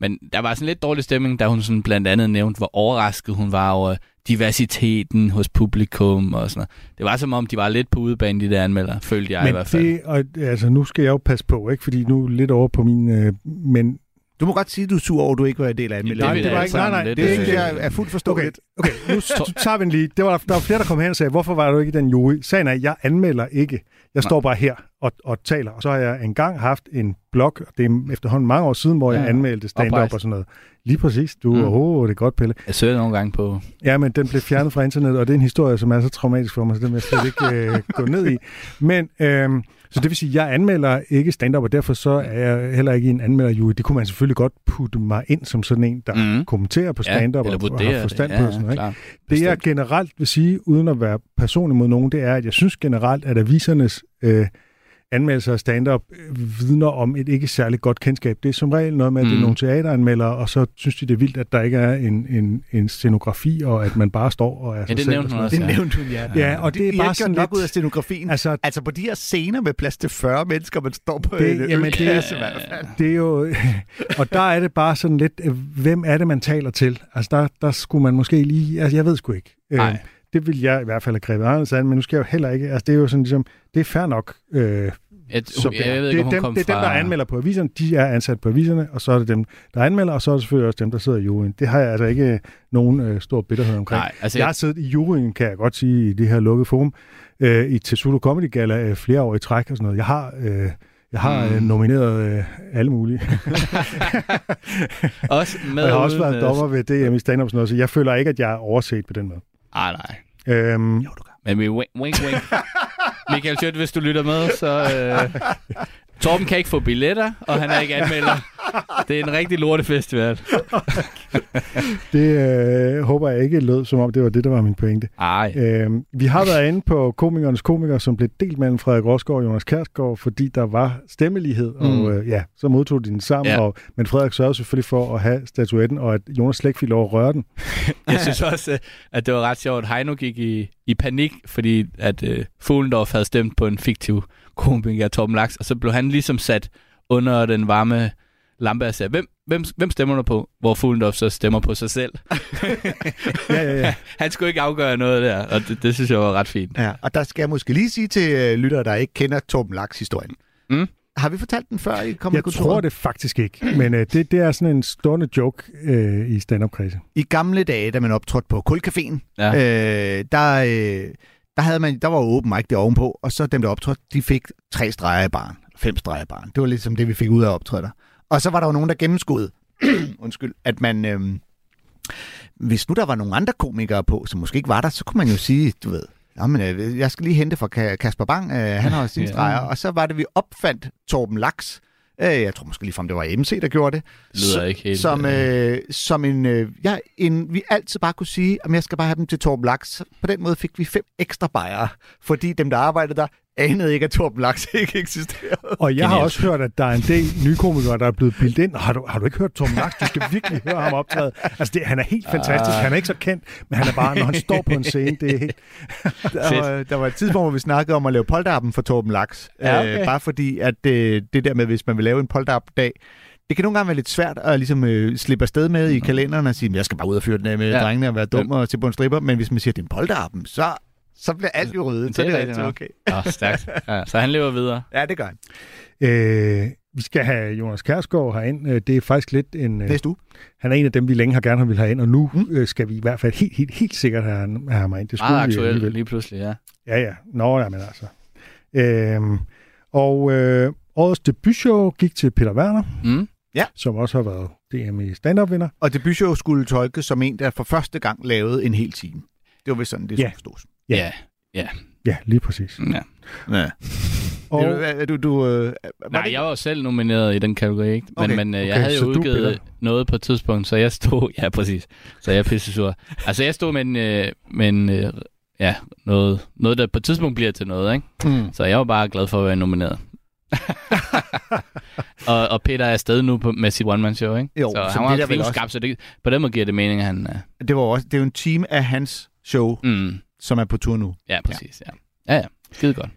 Men der var sådan lidt dårlig stemning, da hun sådan blandt andet nævnte, hvor overrasket hun var over diversiteten hos publikum og sådan noget. Det var som om, de var lidt på udebane, de der anmelder, følte jeg i men hvert fald. det, og, altså, nu skal jeg jo passe på, ikke? fordi nu er lidt over på min... Øh, men Du må godt sige, at du er sur over, at du ikke var en del af Det anmelderne. vil det var ikke- nej, nej, lidt, Det, det er det ikke- jeg er fuldt forståeligt. Okay, okay nu tager vi den lige. Det var der, var flere, der kom hen og sagde, hvorfor var du ikke i den jury? Sagen er, jeg anmelder ikke. Jeg står bare her og, og taler. Og så har jeg engang haft en blog, og det er efterhånden mange år siden, hvor Ja, jeg ja. anmeldte stand-up Oprejst. og sådan noget. Lige præcis. Du, Mm. oh, det er godt, Pelle. Jeg søger nogle gange på... Ja, men den blev fjernet fra internettet, og det er en historie, som er så traumatisk for mig, så den vil jeg slet ikke øh, gå ned i. Men, øhm, så det vil sige, at jeg anmelder ikke stand-up, og derfor så er jeg heller ikke en anmelderjury. Det kunne man selvfølgelig godt putte mig ind som sådan en, der mm. kommenterer på Ja, stand-up eller og, og har forstand på Ja, det. Sådan, ikke? klart. Det jeg generelt vil sige, uden at være personlig mod nogen, det er, at jeg synes generelt, at avisernes øh, anmeldelser af stand-up øh, vidner om et ikke særligt godt kendskab. Det er som regel noget med, at det er Mm. nogle teateranmeldere, og så synes de, det er vildt, at der ikke er en, en, en scenografi, og at man bare står og er sig det selv. nævnte hun også, Det Ja. nævnte hun, ja. Ja, og det I er bare ikke sådan nok lidt... ud af scenografien. Altså, Altså, på de her scener med plads til 40 mennesker, man står på Det- en jamen, det- det er jo... og der er det bare sådan lidt, øh, hvem er det, man taler til? Altså, der, der skulle man måske lige... Altså, jeg ved sgu ikke. Øh, Nej. Det vil jeg i hvert fald have grebet anderledes an, men nu skal jeg jo heller ikke... Altså, det er jo sådan ligesom... Det er fair nok. Øh, Jeg, som jeg, det er. jeg ved det ikke, er om hun dem, det er dem, fra... der anmelder på aviserne. De er ansat på aviserne, og så er det dem, der anmelder, og så er det selvfølgelig også dem, der sidder i juryen. Det har jeg altså ikke øh, nogen øh, stor bitterhed omkring. Nej, altså, Jeg har siddet i juryen, kan jeg godt sige, i det her lukkede forum, øh, i Tessulo Comedy Gala øh, flere år i træk og sådan noget. Jeg har, øh, jeg har Mm. øh, nomineret øh, alle mulige. også med og jeg har også været øh, dommer ved DM i stand-up så jeg føler ikke, at jeg er overset på den måde. Nej, nej. Øhm, Men vi wink, wink, wink. Michael Schødt, hvis du lytter med, så... Øh, Torben kan ikke få billetter, og han er ikke anmelder. Det er en rigtig lortefestival. det øh, håber jeg ikke lød, som om det var det, der var min pointe. Ej. Øhm, vi har været inde på komikernes komiker, som blev delt mellem Frederik Rosgaard og Jonas Kærsgaard, fordi der var stemmelighed, mm. og øh, ja, så modtog de den sammen, Ja. og, men Frederik sørgede selvfølgelig for at have statuetten, og at Jonas slet ikke fik lov at røre den. Jeg synes også, øh, at det var ret sjovt. Heino gik i, i panik, fordi at øh, Fuglendorf havde stemt på en fiktiv komiker, Torben Laks, og så blev han ligesom sat under den varme lampe og siger, hvem, hvem, hvem stemmer du på? Hvor Fuglendorf så stemmer på sig selv. Ja, ja, ja. Han skulle ikke afgøre noget der, og det, det synes jeg var ret fint. Ja, og der skal jeg måske lige sige til øh, lyttere, der ikke kender Torben Laks historien. Mm. Har vi fortalt den før i Kommer Jeg tror det faktisk ikke, men øh, det, det er sådan en stående joke øh, i stand-up-kredse. I gamle dage, da man optrådte på Kulcaféen, Ja. øh, der, øh, der, havde man, der var open mic der ovenpå, og så dem, der optrådte, de fik tre streger i barn, fem streger i barn. Det var ligesom det, vi fik ud af optræder. Og så var der jo nogen, der gennemskudde, undskyld, at man... Øh, hvis nu der var nogle andre komikere på, som måske ikke var der, så kunne man jo sige, du ved, men, øh, jeg skal lige hente fra Ka- Kasper Bang, øh, han har sine Ja. streger. Og så var det, vi opfandt Torben Laks. Øh, jeg tror måske lige det var MC, der gjorde det. Det lyder ikke helt... Som, øh, øh, som en, øh, ja, en, vi altid bare kunne sige, at jeg skal bare have dem til Torben Laks. På den måde fik vi fem ekstra bajere, fordi dem, der arbejdede der, anede ikke, at Torben Laks ikke eksisterede. Og jeg har også hørt, at der er en del nye komikere, der er blevet bildet ind. Har du, har du ikke hørt Tom Laks? Du skal virkelig høre ham optræde. Altså, det, han er helt fantastisk. Han er ikke så kendt, men han er bare, når han står på en scene, det er helt... Der var, der var et tidspunkt, hvor vi snakkede om at lave polterappen for Torben Laks. Ja, okay. øh, bare fordi, at øh, det der med, hvis man vil lave en polterap-dag, det kan nogle gange være lidt svært at ligesom, øh, slippe afsted med i kalenderen og sige, jeg skal bare ud og fyre den af med Ja. drengene og være dum og til på en stripper. Men hvis man siger, at det er en polterappen, så, så bliver alt jo ryddet. Så Det er er det rigtigt altid nok. okay. Åh, stærkt. Ja, så han lever videre. Ja, det gør han. Øh, vi skal have Jonas Kærsgaard herind. Øh, Det er faktisk lidt en... Øh, Næste uge. han er en af dem, vi længe har gerne har ville have ind, og nu øh, skal vi i hvert fald helt, helt, helt sikkert have, han- have ham ind. Det skulle Meget vi aktuelt alligevel. lige pludselig, ja. Ja, ja. Nå, ja, men altså. Øhm, og øh, årets debutshow gik til Peter Werner, Mm. som også har været DM i stand-up-vinder. Og debutshow skulle tolkes som en, der for første gang lavede en hel time. Det var vist sådan, det Ja. skulle forstås. Ja. Ja. Ja, lige præcis. ja. Ja. Og, Og, du, du, øh, Nej, det- jeg var jo selv nomineret i den kategori, ikke? Men, Okay. men øh, jeg Okay, havde jo udgivet noget på et tidspunkt, så jeg stod... Ja, præcis. Så jeg er pisse sur. Altså, jeg stod med en... Øh, med en øh, ja, noget, noget, der på et tidspunkt bliver til noget, ikke? Mm. Så jeg var bare glad for at være nomineret. og, og Peter er afsted nu på, med sit one-man-show, ikke? Jo, så han var det der vel knivskarp, så det, på den måde giver det mening, at han... Øh, Det, var også, det er jo en time af hans show, mm, som er på tur nu. ja, præcis, ja. Ja, ja. Skide godt.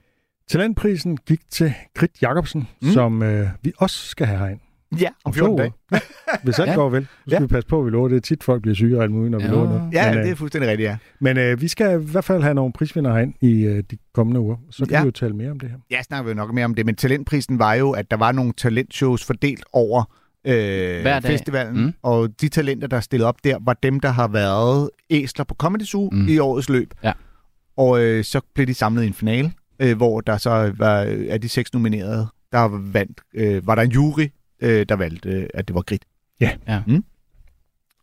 talentprisen gik til Grit Jacobsen, Mm. som øh, vi også skal have herind. Ja, om 14 dage. Hvis alt Ja. ja. går vel. Nu skal Ja. ja. vi passe på, at vi lover det. er tit, folk bliver syge og alt muligt, når vi Ja. lover noget. Ja, men, øh, det er fuldstændig rigtigt, ja. Men øh, vi skal i hvert fald have nogle prisvinder herind i øh, de kommende uger. Så kan Ja. vi jo tale mere om det her. Jeg snakker jo nok mere om det, men talentprisen var jo, at der var nogle talentshows fordelt over øh, Hver dag. festivalen, Mm. og de talenter, der er stillet op der, var dem, der har været æsler på Comedy Zoo Mm. i årets løb. Ja. Og øh, så blev de samlet i en finale, øh, hvor der så var øh, af de seks nominerede, der vandt, øh, var der en jury, øh, der valgte, øh, at det var Grit. Ja. Ja. Mm.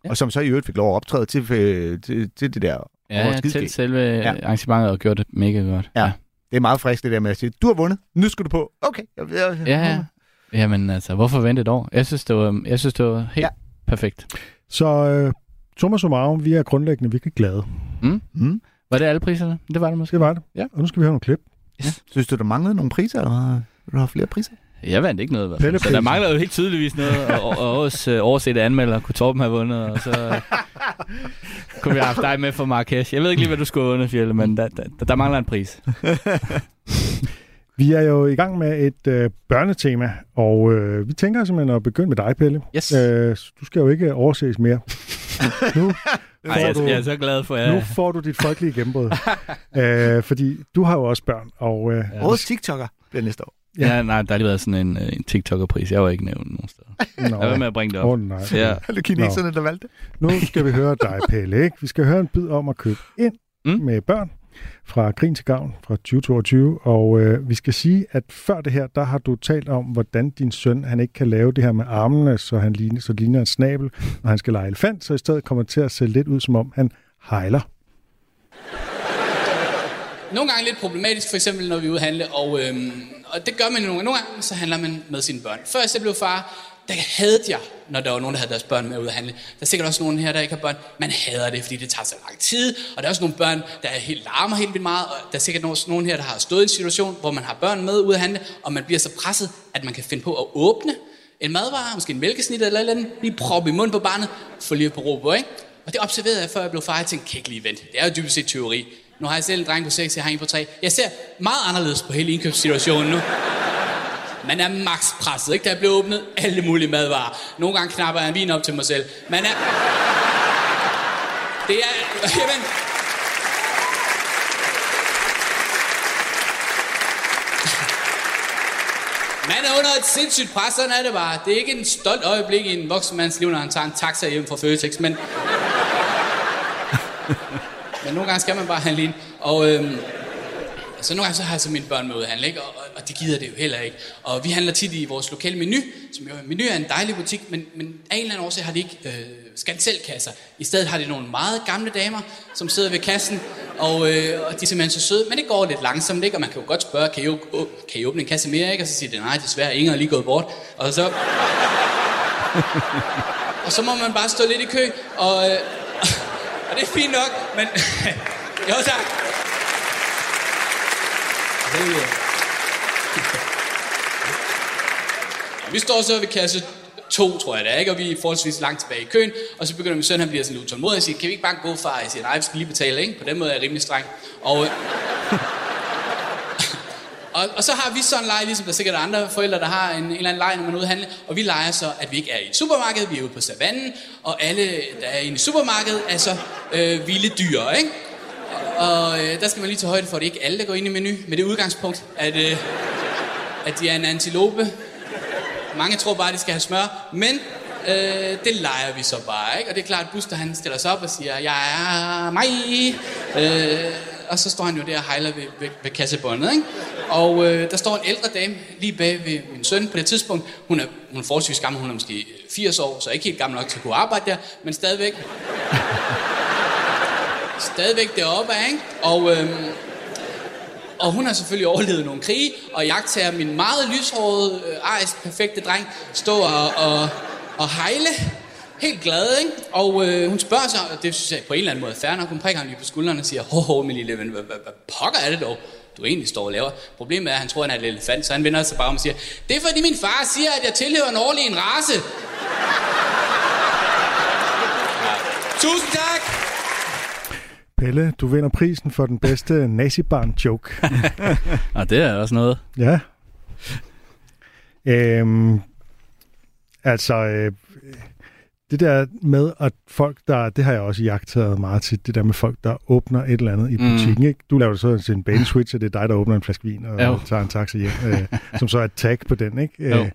Ja. Og som så i øvrigt fik lov at optræde til, øh, til, til det der. Ja, ja til selve Ja. ja. arrangementet og gjort det mega godt. Ja. Det er meget frisk det der med at sige, du har vundet, nu skal du på. Okay. Jeg, jeg, Ja, ja. Jamen altså, hvorfor vente et år? Jeg synes, det var, jeg synes, det var helt Ja. ja. perfekt. Så øh, summa summarum, vi er grundlæggende virkelig glade. Mm. Var det alle priserne? Det var det måske. Det var det. Ja. Og nu skal vi have nogle klip. Synes du, der manglede nogle priser, eller vil du have flere priser? Jeg vandt ikke noget. Så Pelleprisen. der mangler jo helt tydeligvis noget, og, og, og også øh, oversete anmelder kunne Torben have vundet, og så øh, kunne vi have haft dig med for Marrakesh. Jeg ved ikke lige, hvad du skulle have vundet, Fjelle, men der, der, der mangler en pris. Vi er jo i gang med et øh, børnetema, og øh, vi tænker simpelthen at begynde med dig, Pelle. Yes. Øh, du skal jo ikke overses mere. nu, Ej, får jeg, du, jeg er så glad for, nu at får du dit folkelige gennembrud. øh, fordi du har jo også børn, og øh, Ja. Årets TikToker bliver næste år. ja. ja, nej, der har lige været sådan en, øh, en TikToker-pris. Jeg var ikke nævnt nogen steder. nå, Jeg var med at bringe det op. åh, nej. Ja. Er det kineserne, der valgte? Nu skal vi høre dig, Pelle. Ikke? Vi skal høre en bid om at købe ind mm. med børn fra Grin til Gavn fra 2022. Og øh, vi skal sige, at før det her, der har du talt om, hvordan din søn han ikke kan lave det her med armene, så han ligner, så ligner en snabel, når han skal lege elefant, så i stedet kommer til at se lidt ud, som om han hejler. Nogle gange lidt problematisk, for eksempel når vi er ude at handle, og, øhm, og det gør man jo nogle gange. Nogle gange så handler man med sine børn. Før jeg blev far, der havde jeg, når der var nogen, der havde deres børn med ud at handle. Der er sikkert også nogen her, der ikke har børn. Man hader det, fordi det tager så lang tid, og der er også nogle børn, der er helt larmer helt vildt meget, og der er sikkert også nogen her, der har stået i en situation, hvor man har børn med ud at handle, og man bliver så presset, at man kan finde på at åbne en madvare, måske en mælkesnit eller et eller andet, lige proppe i munden på barnet, få lige på ro på, ikke? Og det observerede jeg, før jeg blev far. Jeg tænkte, kan ikke lige vente. Det er jo dybest set teori. Nu har jeg selv en dreng på 6, jeg har en på 3. Jeg ser meget anderledes på hele indkøbssituationen nu. Man er max presset, ikke? Der bliver åbnet alle mulige madvarer. Nogle gange knapper jeg en vin op til mig selv. Man er... Det er... Jamen, Man er under et sindssygt pres, sådan er det bare. Det er ikke en stolt øjeblik i en voksen mands liv, når han tager en taxa hjem fra Føtex, men... men nogle gange skal man bare handle ind. Og øhm, så nogle gange så har jeg så mine børn med ud at handle, ikke? Og, og, og de gider det jo heller ikke. Og vi handler tit i vores lokale menu, som jo menu er en dejlig butik, men, men af en eller anden årsag har de ikke øh, skanselkasser. I stedet har de nogle meget gamle damer, som sidder ved kassen, og, øh, og de er simpelthen så søde, men det går lidt langsomt, ikke? Og man kan jo godt spørge, kan I, kan I åbne en kasse mere, ikke? Og så siger de, nej, desværre, Inger er lige gået bort. Og så... og så må man bare stå lidt i kø, og, øh, og det er fint nok, men... jo, tak. Vi står så ved kasse to, tror jeg det er, ikke? og vi er forholdsvis langt tilbage i køen, og så begynder min søn, han bliver sådan lidt utålmodig, og siger, kan vi ikke bare gå far? Jeg siger, nej, vi skal lige betale, ikke? På den måde er jeg rimelig streng. Og, og, og så har vi sådan en leg, ligesom der sikkert er andre forældre, der har en, en eller anden leg, når man er ude at handle, og vi leger så, at vi ikke er i et supermarked, vi er ude på savannen, og alle, der er inde i supermarkedet, er så øh, vilde dyr, ikke? Og øh, der skal man lige tage højde for, at det ikke alle, der går ind i menu, med det udgangspunkt, at, øh, at de er en antilope. Mange tror bare, at de skal have smør, men øh, det leger vi så bare, ikke? Og det er klart, at Buster han stiller sig op og siger, jeg er mig. Øh, og så står han jo der og hejler ved, ved, ved kassebåndet, ikke? Og øh, der står en ældre dame lige bag ved min søn på det tidspunkt. Hun er, hun er forholdsvis gammel, hun er måske 80 år, så ikke helt gammel nok til at kunne arbejde der, men stadigvæk stadigvæk deroppe ikke? Og, øhm, og hun har selvfølgelig overlevet nogle krige, og jagter min meget lyshårede, øh, ejst perfekte dreng stå og, og, og hejle. Helt glad, ikke? Og øh, hun spørger sig, og det synes jeg på en eller anden måde er fair nok, hun prikker ham lige på skulderen og siger, ho, ho, min lille ven, hvad, hvad, hvad pokker er det dog, du egentlig står og laver? Problemet er, at han tror, han er en elefant, så han vender sig bare om og siger, det er fordi min far siger, at jeg tilhører en årlig en race. Ja. Tusind tak! Pelle, du vinder prisen for den bedste nazibarn-joke. Og det er også noget. Ja. Øhm, altså, øh, det der med, at folk, der, det har jeg også jagtet meget tit, det der med folk, der åbner et eller andet i Mm. butikken. Ikke? Du laver så til en bane switch, og det er dig, der åbner en flaske vin og Jo. tager en taxa hjem, øh, som så er et tag på den. Ikke? Jo.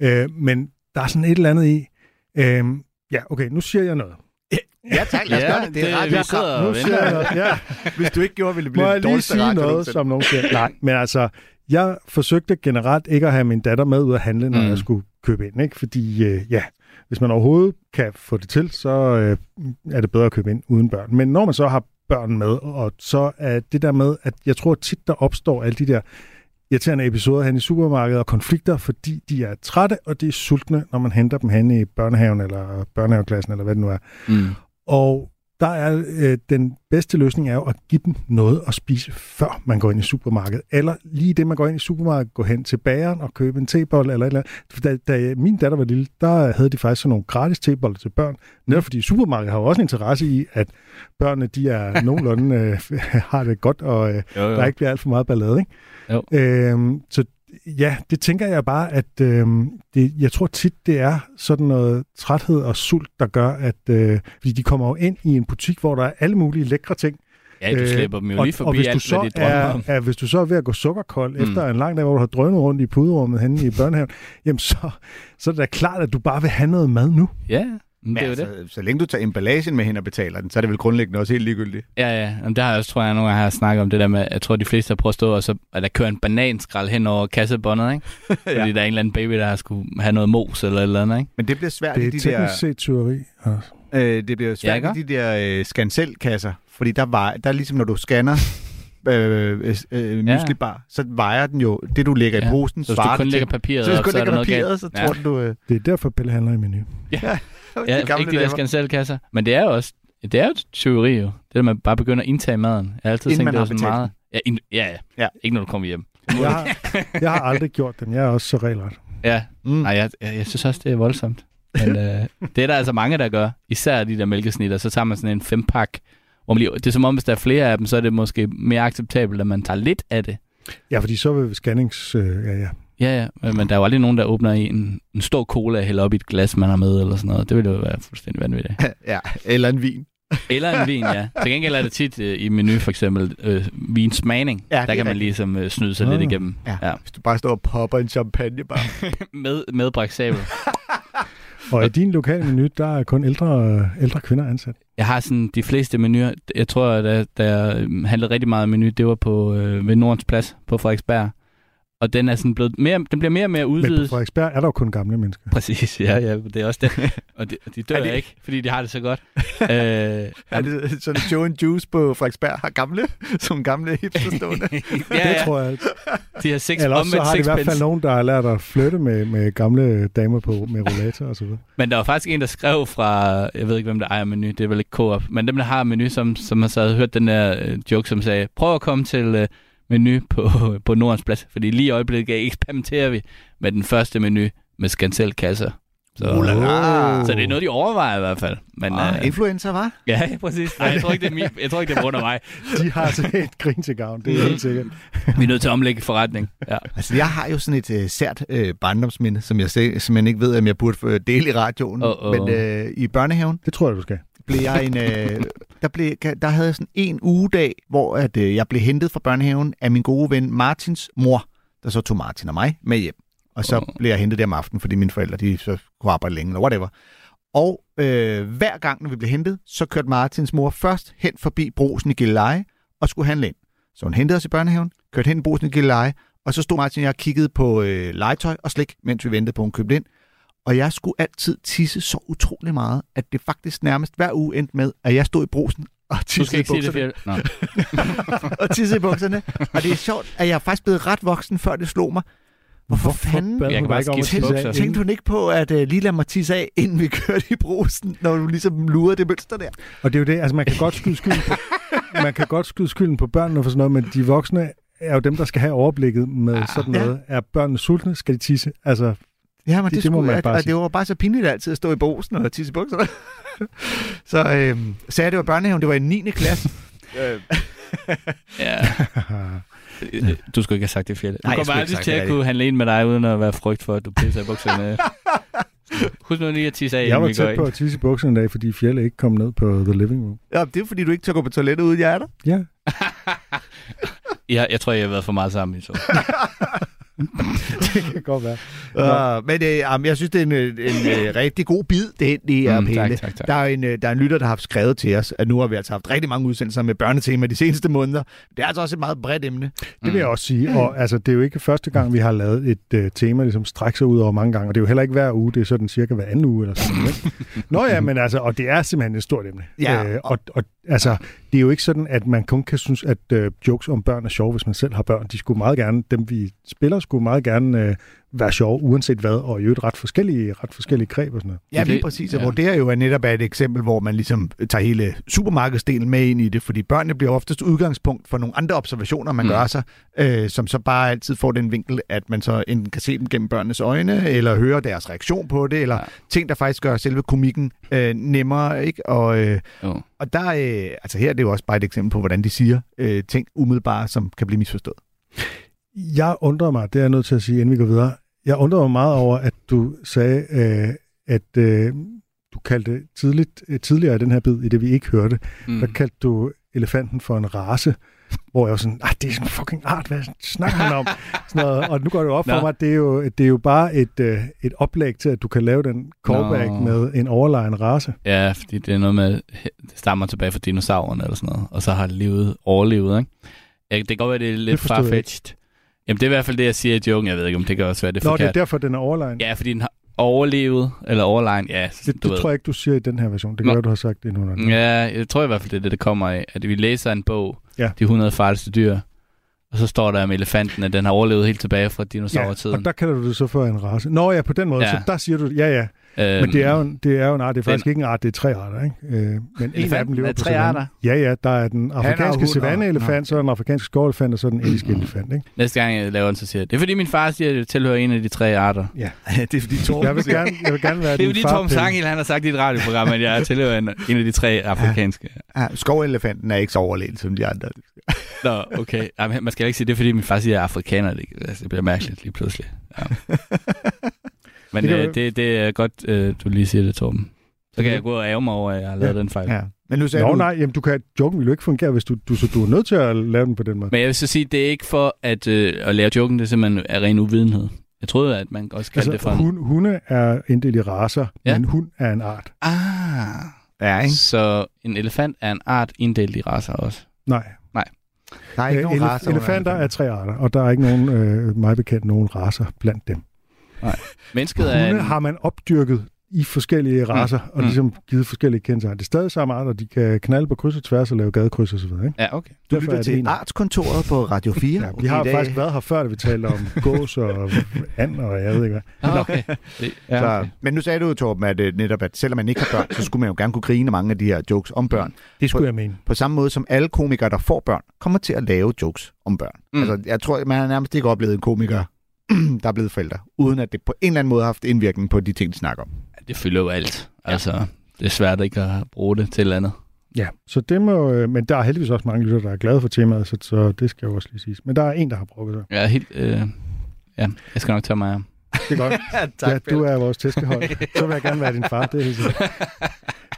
Øh, øh, men der er sådan et eller andet i, øh, ja, okay, nu siger jeg noget. Ja, tak. Lad os Ja, gøre det. Det er det- radio. vi sidder og Nu venter. jeg. Ja. Hvis du ikke gjorde, ville det Må blive jeg det lige sige noget, som nogen siger? Nej, men altså, jeg forsøgte generelt ikke at have min datter med ud at handle, når Mm. jeg skulle købe ind, ikke? Fordi, øh, ja, hvis man overhovedet kan få det til, så øh, er det bedre at købe ind uden børn. Men når man så har børn med, og så er det der med, at jeg tror tit, der opstår alle de der irriterende episoder hen i supermarkedet og konflikter, fordi de er trætte, og de er sultne, når man henter dem hen i børnehaven eller børnehaveklassen, eller hvad det nu er. Mm. Og der er øh, den bedste løsning er jo at give dem noget at spise, før man går ind i supermarkedet. Eller lige det, man går ind i supermarkedet, gå hen til bageren og købe en tebolle eller et eller andet. For Da, da min datter var lille, der havde de faktisk sådan nogle gratis teboller til børn. Netop fordi supermarkedet har jo også en interesse i, at børnene de er nogenlunde øh, har det godt, og øh, Jo, jo. der ikke bliver alt for meget ballade. Ikke? Jo. Øhm, så ja, det tænker jeg bare, at øhm, det, jeg tror tit, det er sådan noget træthed og sult, der gør, at øh, fordi de kommer jo ind i en butik, hvor der er alle mulige lækre ting. Ja, du Øh, slipper dem jo og, lige og forbi hvis du alt, så hvad de er, om. er, hvis du så er ved at gå sukkerkold mm. efter en lang dag, hvor du har drønet rundt i puderummet henne i børnehaven, jamen så, så er det da klart, at du bare vil have noget mad nu. Ja, men det er altså, det. Så længe du tager emballagen med hen og betaler den, så er det vel grundlæggende også helt ligegyldigt. Ja, ja. Jamen, det har jeg også, tror jeg, nogle gange har snakket om det der med, jeg tror, de fleste har prøvet at stå og så, at der kører en bananskrald hen over kassebåndet, ikke? Fordi Ja. der er en eller anden baby, der har skulle have noget mos eller et eller andet, ikke? Men det bliver svært Det i er de der... set tyveri. Altså. Øh, det bliver svært Ja, i de der øh, skanselkasser, fordi der, var, der er ligesom, når du scanner øh, øh, øh, Ja. myslibar, så vejer den jo det, du lægger Ja. i posen, Så hvis du kun det lægger papiret Så hvis op, du så er der lægger noget papiret, galt. så Ja. tror du... Øh, Det er derfor, Pelle handler i menu. Ja, de gamle ikke de der damer. skanselkasser. Men det er jo også, det er jo tyveri jo. Det der med bare begynder at indtage maden. Jeg har altid Inden tænkt, man det var sådan meget... Ja, ind, ja, ja, Ja. Ikke når du kommer hjem. Jeg har, jeg har aldrig gjort dem. Jeg er også så regelret. Ja, Mm. nej, jeg, jeg, jeg synes også, det er voldsomt. Men øh, det er der altså mange, der gør. Især de der mælkesnitter. Så tager man sådan en fempak. Hvor man lige, det er som om, hvis der er flere af dem, så er det måske mere acceptabelt, at man tager lidt af det. Ja, fordi så vil scannings... Øh, ja, ja. Ja, ja, men- men der er jo aldrig nogen, der åbner en, en stor cola og hælder op i et glas, man har med, eller sådan noget. Det ville jo være fuldstændig vanvittigt. ja, eller en vin. Eller en vin, ja. Til gengæld er det tit øh, i menu, for eksempel øh, vinsmagning. Ja, der er kan man ligesom øh, snyde sig Ah. lidt igennem. Ja. Ja. Hvis du bare står og popper en champagne bare. Med, medbragt sabel. Og i din lokale menu, der er kun ældre, ældre kvinder ansat. Jeg har sådan de fleste menuer. Jeg tror, at der, der øhm, handlede rigtig meget om menu. Det var på øh, ved Nordens Plads på Frederiksberg. Og den er sådan blevet mere, den bliver mere og mere Men på udvidet. Frederiksberg er der jo kun gamle mennesker. Præcis, ja, ja, det er også det. Og de, de dør Er det- ikke, fordi de har det så godt. øh, er det sådan Joe and Juice på Frederiksberg har gamle, som gamle hipsterstående? ja, Det ja, tror jeg. de har seks, Eller også så har de i hvert fald nogen, der har lært at flytte med, med gamle damer på med rollator og så videre. Men der var faktisk en, der skrev fra, jeg ved ikke, hvem der ejer menu, det er vel ikke Coop, men dem, der har menu, som, som har havde hørt den der øh, joke, som sagde, prøv at komme til øh, menu på, på Nordens Plads, fordi lige i øjeblikket eksperimenterer vi med den første menu med Skantel kasser. Så, la. så det er noget, de overvejer i hvert fald. Men, Ah, øh, influencer, var? ja, præcis. Nej, jeg tror ikke, det er, min, jeg tror ikke, det er på grund af mig. De har altså et grin til gavn, det er helt sikkert. Vi er nødt til at omlægge forretning. Ja. Altså, jeg har jo sådan et øh, sært øh, barndomsminde, som jeg simpelthen ikke ved, om jeg burde få dele i radioen. Åh, åh. Men øh, i børnehaven Det tror jeg, du skal. Blev jeg en... Øh, der, blev, der havde jeg sådan en ugedag, hvor at, øh, jeg blev hentet fra børnehaven af min gode ven Martins mor, der så tog Martin og mig med hjem. Og så Åh. blev jeg hentet der om aftenen, fordi mine forældre de så kunne arbejde længe, eller whatever. Og øh, hver gang, når vi blev hentet, så kørte Martins mor først hen forbi brosen i Gilleleje og skulle handle ind. Så hun hentede os i børnehaven, kørte hen i brosen i Gilleleje, og så stod Martin og jeg og kiggede på øh, legetøj og slik, mens vi ventede på, at hun købte ind. Og jeg skulle altid tisse så utrolig meget, at det faktisk nærmest hver uge endte med, at jeg stod i brosen og skal i det, bukserne. Fjell. Nå. og tissede i bukserne. Og det er sjovt, at jeg er faktisk blevet ret voksen, før det slog mig. Hvorfor, fanden bad Jeg kan bare ikke tisse af, tænkte hun ikke på, at uh, lige lade mig tisse af, inden vi kørte i brosen, når du ligesom lurede det mønster der? Og det er jo det, altså man kan godt skyde skylden på, man kan godt skyde skylden på børnene for sådan noget, men de voksne er jo dem, der skal have overblikket med Ja. sådan noget. Er børnene sultne, skal de tisse. Altså, Ja, men Det- det, det må man at, bare og sige. det var bare så pinligt altid at stå i brosen og tisse i bukserne. så øh, sagde jeg, det var børnehaven, det var i 9. klasse. Ja. Du skulle ikke have sagt det, Fjelle. Du Nej, kommer aldrig til at kunne handle ind med dig, uden at være frygt for, at du pisser i bukserne. Husk nu lige at tisse af, jeg var tæt på ind. at tisse i bukserne en dag, fordi Fjelle ikke kom ned på The Living Room. ja, det er fordi, du ikke tør gå på toilettet uden jeg er der. Ja, Jeg, jeg tror, jeg har været for meget sammen i så. det kan godt være. Uh, men jamen, jeg synes, det er en, øh, en øh, rigtig god bid, det det er, Mm, Pelle. tak, tak, tak. Der er, en, øh, der er en lytter, der har skrevet til os, at nu har vi altså haft rigtig mange udsendelser med børnetema de seneste måneder. Det er altså også et meget bredt emne. Det vil jeg også sige. Og altså, det er jo ikke første gang, vi har lavet et uh, tema, ligesom strække sig ud over mange gange. Og det er jo heller ikke hver uge, det er sådan cirka hver anden uge eller sådan noget. Nå ja, men altså, og det er simpelthen et stort emne. Ja. Øh, og, og altså, det er jo ikke sådan, at man kun kan synes, at øh, jokes om børn er sjove, hvis man selv har børn. De skulle meget gerne, dem vi spiller, skulle meget gerne øh, være sjove, uanset hvad, og i øvrigt ret forskellige, ret forskellige greb og sådan noget. Ja, Det- lige præcis. Og ja. det er jo netop er et eksempel, hvor man ligesom tager hele supermarkedsdelen med ind i det, fordi børnene bliver oftest udgangspunkt for nogle andre observationer, man Mm. gør sig, øh, som så bare altid får den vinkel, at man så enten kan se dem gennem børnenes øjne, eller høre deres reaktion på det, eller Ja. ting, der faktisk gør selve komikken øh, nemmere, ikke? Og, øh, Jo. og der, øh, altså her er det jo også bare et eksempel på, hvordan de siger øh, ting umiddelbart, som kan blive misforstået. Jeg undrer mig, det er jeg nødt til at sige, inden vi går videre. Jeg undrer mig meget over, at du sagde, øh, at øh, du kaldte tidligt, øh, tidligere i den her bid, i det vi ikke hørte, mm. der kaldte du elefanten for en race, hvor jeg var sådan, ah, det er sådan en fucking art, hvad snakker han om? Sådan noget. Og nu går det op for Nå. mig, at det er jo, det er jo bare et, øh, et oplæg til, at du kan lave den callback Nå. med en overlegen race. Ja, fordi det er noget med, det stammer tilbage fra dinosaurerne eller sådan noget, og så har det livet overlevet, ikke? Ja, det kan godt være, det er lidt farfetched. Jamen, det er i hvert fald det, jeg siger i joken. Jeg ved ikke, om det kan også være det Nå, det er derfor, den er overlegen. Ja, fordi den har overlevet, eller overlegen, ja, det du det ved. tror jeg ikke, du siger i den her version. Det kan Nå. være, du har sagt det endnu. Ja. Ja, jeg tror i hvert fald, det er det, det kommer af. At vi læser en bog, Ja. De 100 farligste dyr, og så står der om elefanten, at den har overlevet helt tilbage fra Ja, dinosaurtiden. og der kalder du det så for en race. Nå ja, på den måde. Ja. Ja. Så der siger du, ja ja, øhm, Men det er, jo en, det er jo en art. Det er faktisk den- ikke en art, det er tre arter. Ikke? Øh, men en af Elefanten dem lever er på tre arter? Ja, ja. Der er den afrikanske savanneelefant, så er den afrikanske skovelefant, og så er den indiske elefant. Ikke? Næste gang jeg laver den, så siger jeg, det er fordi min far siger, at det tilhører en af de tre arter. det er fordi Torben Jeg vil gerne, jeg vil gerne være Det er fordi Pelle. Sangil, han har sagt i et radioprogram, at jeg tilhører en, en af de tre afrikanske. Ja, skovelefanten er ikke så overlegen som de andre. Nå, okay. Ej, men man skal ikke sige det, er, fordi min far siger, at jeg er afrikaner. Det, altså, det bliver mærkeligt lige pludselig. Ja. Men Det øh, det, det er godt, øh, du lige siger det, Torben. Så kan jeg gå og ære mig over, at jeg har lavet Ja. den fejl. Ja. Men nu sagde Nå du... nej, jamen, du kan, joken vil jo ikke fungere, hvis du, du, så du er nødt til at lave den på den måde. Men jeg vil så sige, det er ikke for at, øh, at lave joken, det er simpelthen af ren uvidenhed. Jeg troede, at man også kaldte det for Altså, en... hun, hunde er inddelt i raser, Ja. men hund er en art. Ah, Ja, ikke? så en elefant er en art inddelt i raser også. Nej, Der er ikke Øh, nogen elef- under elefanter er tre arter, og der er ikke nogen, øh, mig bekendt, nogen raser blandt dem. Mennesket er Hunde en... har man opdyrket i forskellige raser, mm. og Mm. ligesom givet forskellige kendetegn. Det er stadig samme arter, de kan knalde på kryds og tværs og lave gadekryds osv. Ikke? Ja, okay. Du Derfor lytter er til en- Artskontoret på Radio 4. Ja, vi har dag. faktisk været her før, da vi talte om gås og and og jeg ved ikke hvad. Ah, okay. Det, ja, Så, okay. men nu sagde du, Torben, at øh, netop, at selvom man ikke har børn, så skulle man jo gerne kunne grine mange af de her jokes om børn. Det skulle jeg mene. På samme måde som alle komikere, der får børn, kommer til at lave jokes om børn. Mm. Altså, jeg tror, man har nærmest ikke oplevet en komiker, der er blevet forældre, uden at det på en eller anden måde har haft indvirkning på de ting, de snakker om. det fylder jo alt. Altså, det er svært ikke at bruge det til andet. Ja, så det må, øh, men der er heldigvis også mange lytter, der er glade for temaet, så, så det skal jo også lige siges. Men der er en, der har brugt det. Jeg er helt... Øh, ja, jeg skal nok tage mig af. Det er godt. ja, du er vores tæskehold. Så vil jeg gerne være din far, det er helt sikkert.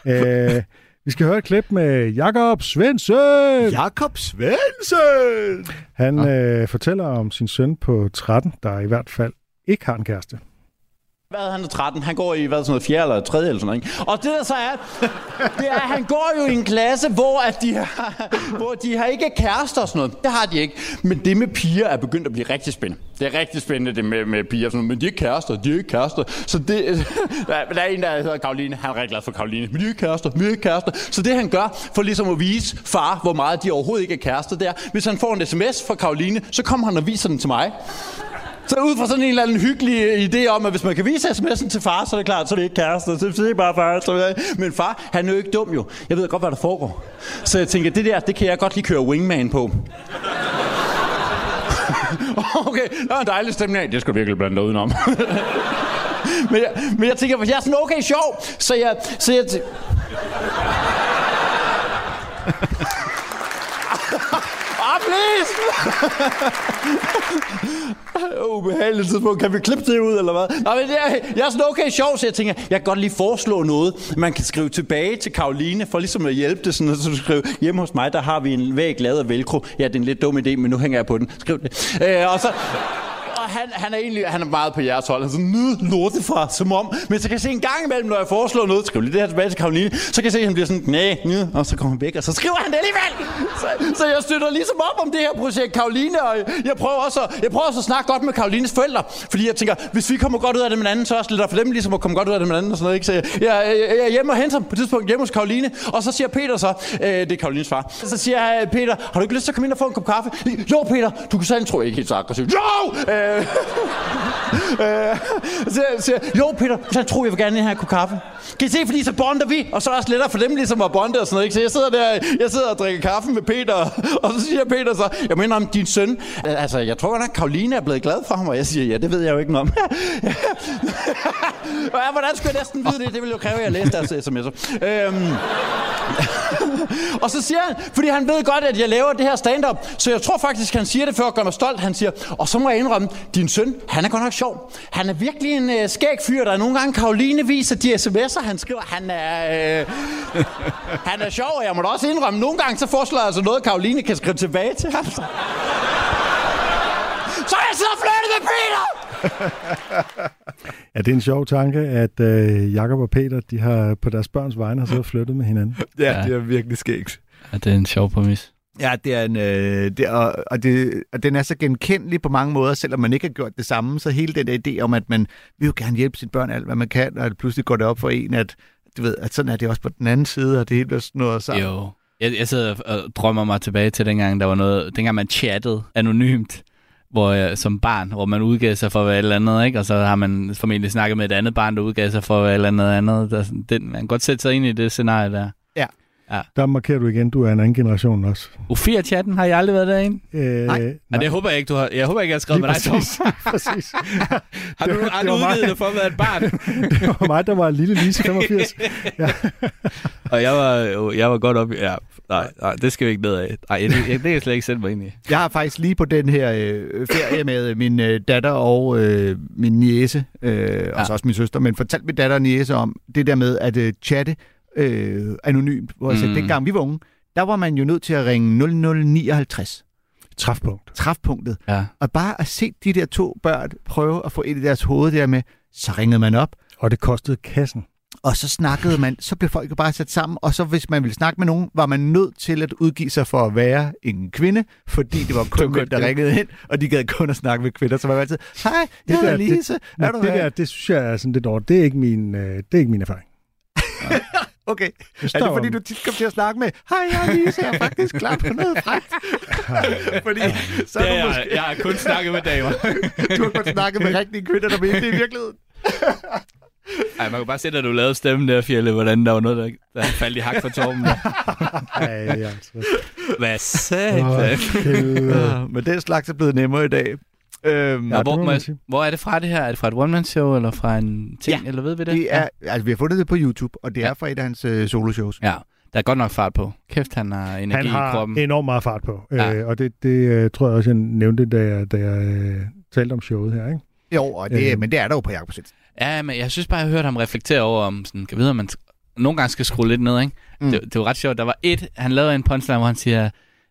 øh, vi skal høre et klip med Jakob Svendsen. Jakob Svendsen! Han øh, fortæller om sin søn på 13, der i hvert fald ikke har en kæreste. Hvad, han er 13, han går i hvad, sådan noget fjerde eller tredje eller sådan noget. Ikke? Og det der så er, det er, at han går jo i en klasse, hvor, at de, har, hvor de har ikke kærester og sådan noget. Det har de ikke. Men det med piger er begyndt at blive rigtig spændende. Det er rigtig spændende, det med, med piger. Sådan noget. Men de er ikke kærester, de er ikke kærester. Så det, der, er- der er en, der hedder Karoline. Han er rigtig glad for Karoline. Men de er ikke kærester, de er ikke kærester. Så det han gør, for ligesom at vise far, hvor meget de overhovedet ikke er kærester, det er, hvis han får en sms fra Karoline, så kommer han og viser den til mig. Så ud fra sådan en eller anden hyggelig idé om, at hvis man kan vise sms'en til far, så er det klart, så er det ikke kærester. Så det er bare far. Så, men far, han er jo ikke dum jo. Jeg ved godt, hvad der foregår. Så jeg tænker, det der, det kan jeg godt lige køre wingman på. okay, der er en dejlig stemning af. Det skal du virkelig blande dig udenom. men, jeg, men jeg tænker, jeg er sådan okay sjov, så jeg... Så jeg t- please! Ubehageligt tidspunkt. Kan vi klippe det ud, eller hvad? Nej, men jeg, jeg er sådan okay sjov, så jeg tænker, jeg kan godt lige foreslå noget. Man kan skrive tilbage til Karoline, for ligesom at hjælpe det. Sådan, at så du skriver, hjemme hos mig, der har vi en væg lavet af velcro. Ja, det er en lidt dum idé, men nu hænger jeg på den. Skriv det. Øh, og så... Han, han er egentlig han er meget på jeres hold. Han er sådan, nyd lortefar, som om. Men så kan jeg se en gang imellem, når jeg foreslår noget, skriv lige det her tilbage til Karoline, så kan jeg se, at han bliver sådan, næh, nye, og så kommer han væk, og så skriver han det alligevel. Så, så jeg støtter ligesom op om det her projekt Karoline, og jeg prøver også, at, jeg prøver også at snakke godt med Karolines forældre, fordi jeg tænker, hvis vi kommer godt ud af det med hinanden, så er det også lidt for dem ligesom at komme godt ud af det med hinanden og sådan noget, ikke? Så jeg, jeg, jeg, jeg er hjemme og henter ham på et tidspunkt hjemme hos Karoline, og så siger Peter så, øh, det er Karolines far, så siger jeg, Peter, har du ikke lyst til at komme ind og få en kop kaffe? Jo, Peter, du kan sagen tro, jeg ikke helt så aggressiv. Jo! Øh, Øh, så, så, jo, Peter, så tror jeg vil gerne have en kop kaffe. Kan I se, fordi så bonder vi, og så er det også lettere for dem ligesom at bonde og sådan noget. Ikke? Så jeg sidder der, jeg sidder og drikker kaffe med Peter, og så siger Peter så, jeg mener om din søn, altså jeg tror godt, at Karoline er blevet glad for ham, og jeg siger, ja, det ved jeg jo ikke om. ja, hvordan skulle jeg næsten vide det? Det ville jo kræve, at jeg læste deres sms'er. Øhm, og så siger han, fordi han ved godt, at jeg laver det her stand-up, så jeg tror faktisk, han siger det for at gøre mig stolt. Han siger, og så må jeg indrømme, din søn, han er godt nok sjov. Han er virkelig en øh, skæg fyr, der er nogle gange Karoline viser de sms'er, han skriver. Han er, øh, han er sjov, og jeg må da også indrømme, nogle gange så foreslår jeg altså noget, Karoline kan skrive tilbage til ham. Så er jeg sidder og flyttet med Peter! Ja, det er en sjov tanke, at øh, Jakob og Peter, de har på deres børns vegne har så flyttet med hinanden. Ja, Ja. det er virkelig skægt. Ja, det er en sjov præmis. Ja, det er en, øh, det og, og, det, og den er så genkendelig på mange måder, selvom man ikke har gjort det samme. Så hele den der idé om, at man vil jo gerne hjælpe sit børn alt, hvad man kan, og pludselig går det op for en, at, du ved, at sådan er det også på den anden side, og det hele bliver sådan sammen. Jo. Jeg, jeg sidder og drømmer mig tilbage til dengang, der var noget, dengang man chattede anonymt, hvor jeg, som barn, hvor man udgav sig for at være et eller andet, ikke? og så har man formentlig snakket med et andet barn, der udgav sig for at være et eller andet andet. Der, det, man kan godt sætte sig ind i det scenarie der. Der markerer du igen, du er en anden generation også. U4-chatten, har jeg aldrig været derinde? Øh, Nej. Nej, det håber jeg ikke, du har. Jeg håber ikke, jeg har skrevet med dig, Tom. præcis. præcis. Har du Det var- aldrig det var mig. for at være et barn? det var mig, der var lille Lise 85. og jeg var, jo- jeg var godt op i... Ja. Nej, nej, det skal vi ikke ned af. Nej, det, det kan jeg slet ikke sætte mig ind i. Jeg har faktisk lige på den her øh, ferie med min øh, datter og øh, min niece, øh, og så også min søster, men fortalt min datter og niece om det der med at øh, chatte øh, anonymt. Hvor jeg sagde, Mm. dengang vi var unge, der var man jo nødt til at ringe 0059, Træfpunkt. træfpunktet. Ja. Og bare at se de der to børn prøve at få ind i deres hoved der med, så ringede man op, Og det kostede kassen. og så snakkede man, så blev folk jo bare sat sammen, og så hvis man ville snakke med nogen, var man nødt til at udgive sig for at være en kvinde, fordi det var kun mænd, der ringede ind, og de gad kun at snakke med kvinder, så man var altid, hej, jeg Det hedder der, det- Lise, Men er du det her? der, det synes jeg er sådan lidt over. Det er ikke min, øh, det er ikke min erfaring. Okay, Det er det fordi, du tit kom til at snakke med, hej, jeg er Lise, jeg er faktisk klar på noget frækt. fordi så Det er er du, jeg, måske, jeg har kun snakket med damer. du har kun snakket med rigtige kvinder, der mente det i virkeligheden. Ej, man kan bare se, at du lavede stemmen der, Fjelle, hvordan der var noget, der, der faldt i hak for Torben. Ej, altså. Hvad helvede. Ja, men den slags er blevet nemmere i dag. Øhm, Ja, Ja, det hvor, må jeg, hvor er det fra det her? Er det fra et one-man-show, eller fra en ting, Ja, eller ved vi det? det er, altså, vi har fundet det på YouTube, og det Ja. er fra et af hans øh, soloshows. Ja, der er godt nok fart på. Kæft, han har energi Han i har kroppen. enormt meget fart på. Ja. Øh, og det, det øh, tror jeg også, jeg nævnte, da jeg, da jeg øh, talte om showet her. Ikke? Jo, og det, Øh. men det er der jo på Jacob. Ja, men jeg synes bare, jeg har hørt ham reflektere over, om sådan, kan vide, om man nogle gange skal skrue lidt ned, ikke? Mm. Det, det var ret sjovt. Der var et, han lavede en punchline, hvor han siger,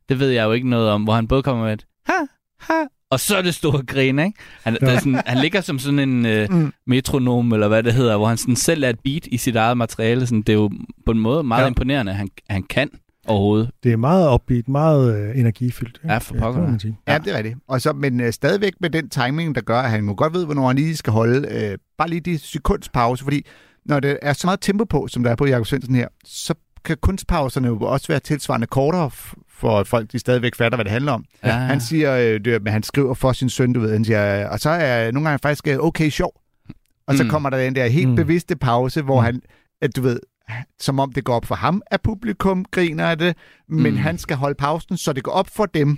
det ved jeg jo ikke noget om, hvor han både kommer med et, ha, ha, og så er det store grin, ikke? Han, ja. der er sådan, han ligger som sådan en øh, Mm. metronom, eller hvad det hedder, hvor han sådan selv er et beat i sit eget materiale. Sådan, det er jo på en måde meget Ja. ja. imponerende, at han, han kan overhovedet. Det er meget opbeat, meget øh, energifyldt. Ikke? Ja, for det pokker man sige. Ja, det er rigtigt. Og så, men øh, stadigvæk med den timing, der gør, at han må godt ved, hvornår han lige skal holde øh, bare lige de sekunds pause, fordi når det er så meget tempo på, som der er på Jakob Svendsen her, så kan kunstpauserne jo også være tilsvarende kortere, for at folk de stadigvæk fatter, hvad det handler om. Ja. Han siger, øh, det, men han skriver for sin søn, du ved, han siger, og så er nogle gange faktisk øh, okay sjov. Og så Mm. kommer der den der helt Mm. bevidste pause, hvor Mm. han, at du ved, som om det går op for ham, at publikum griner af det, men Mm. han skal holde pausen, så det går op for dem,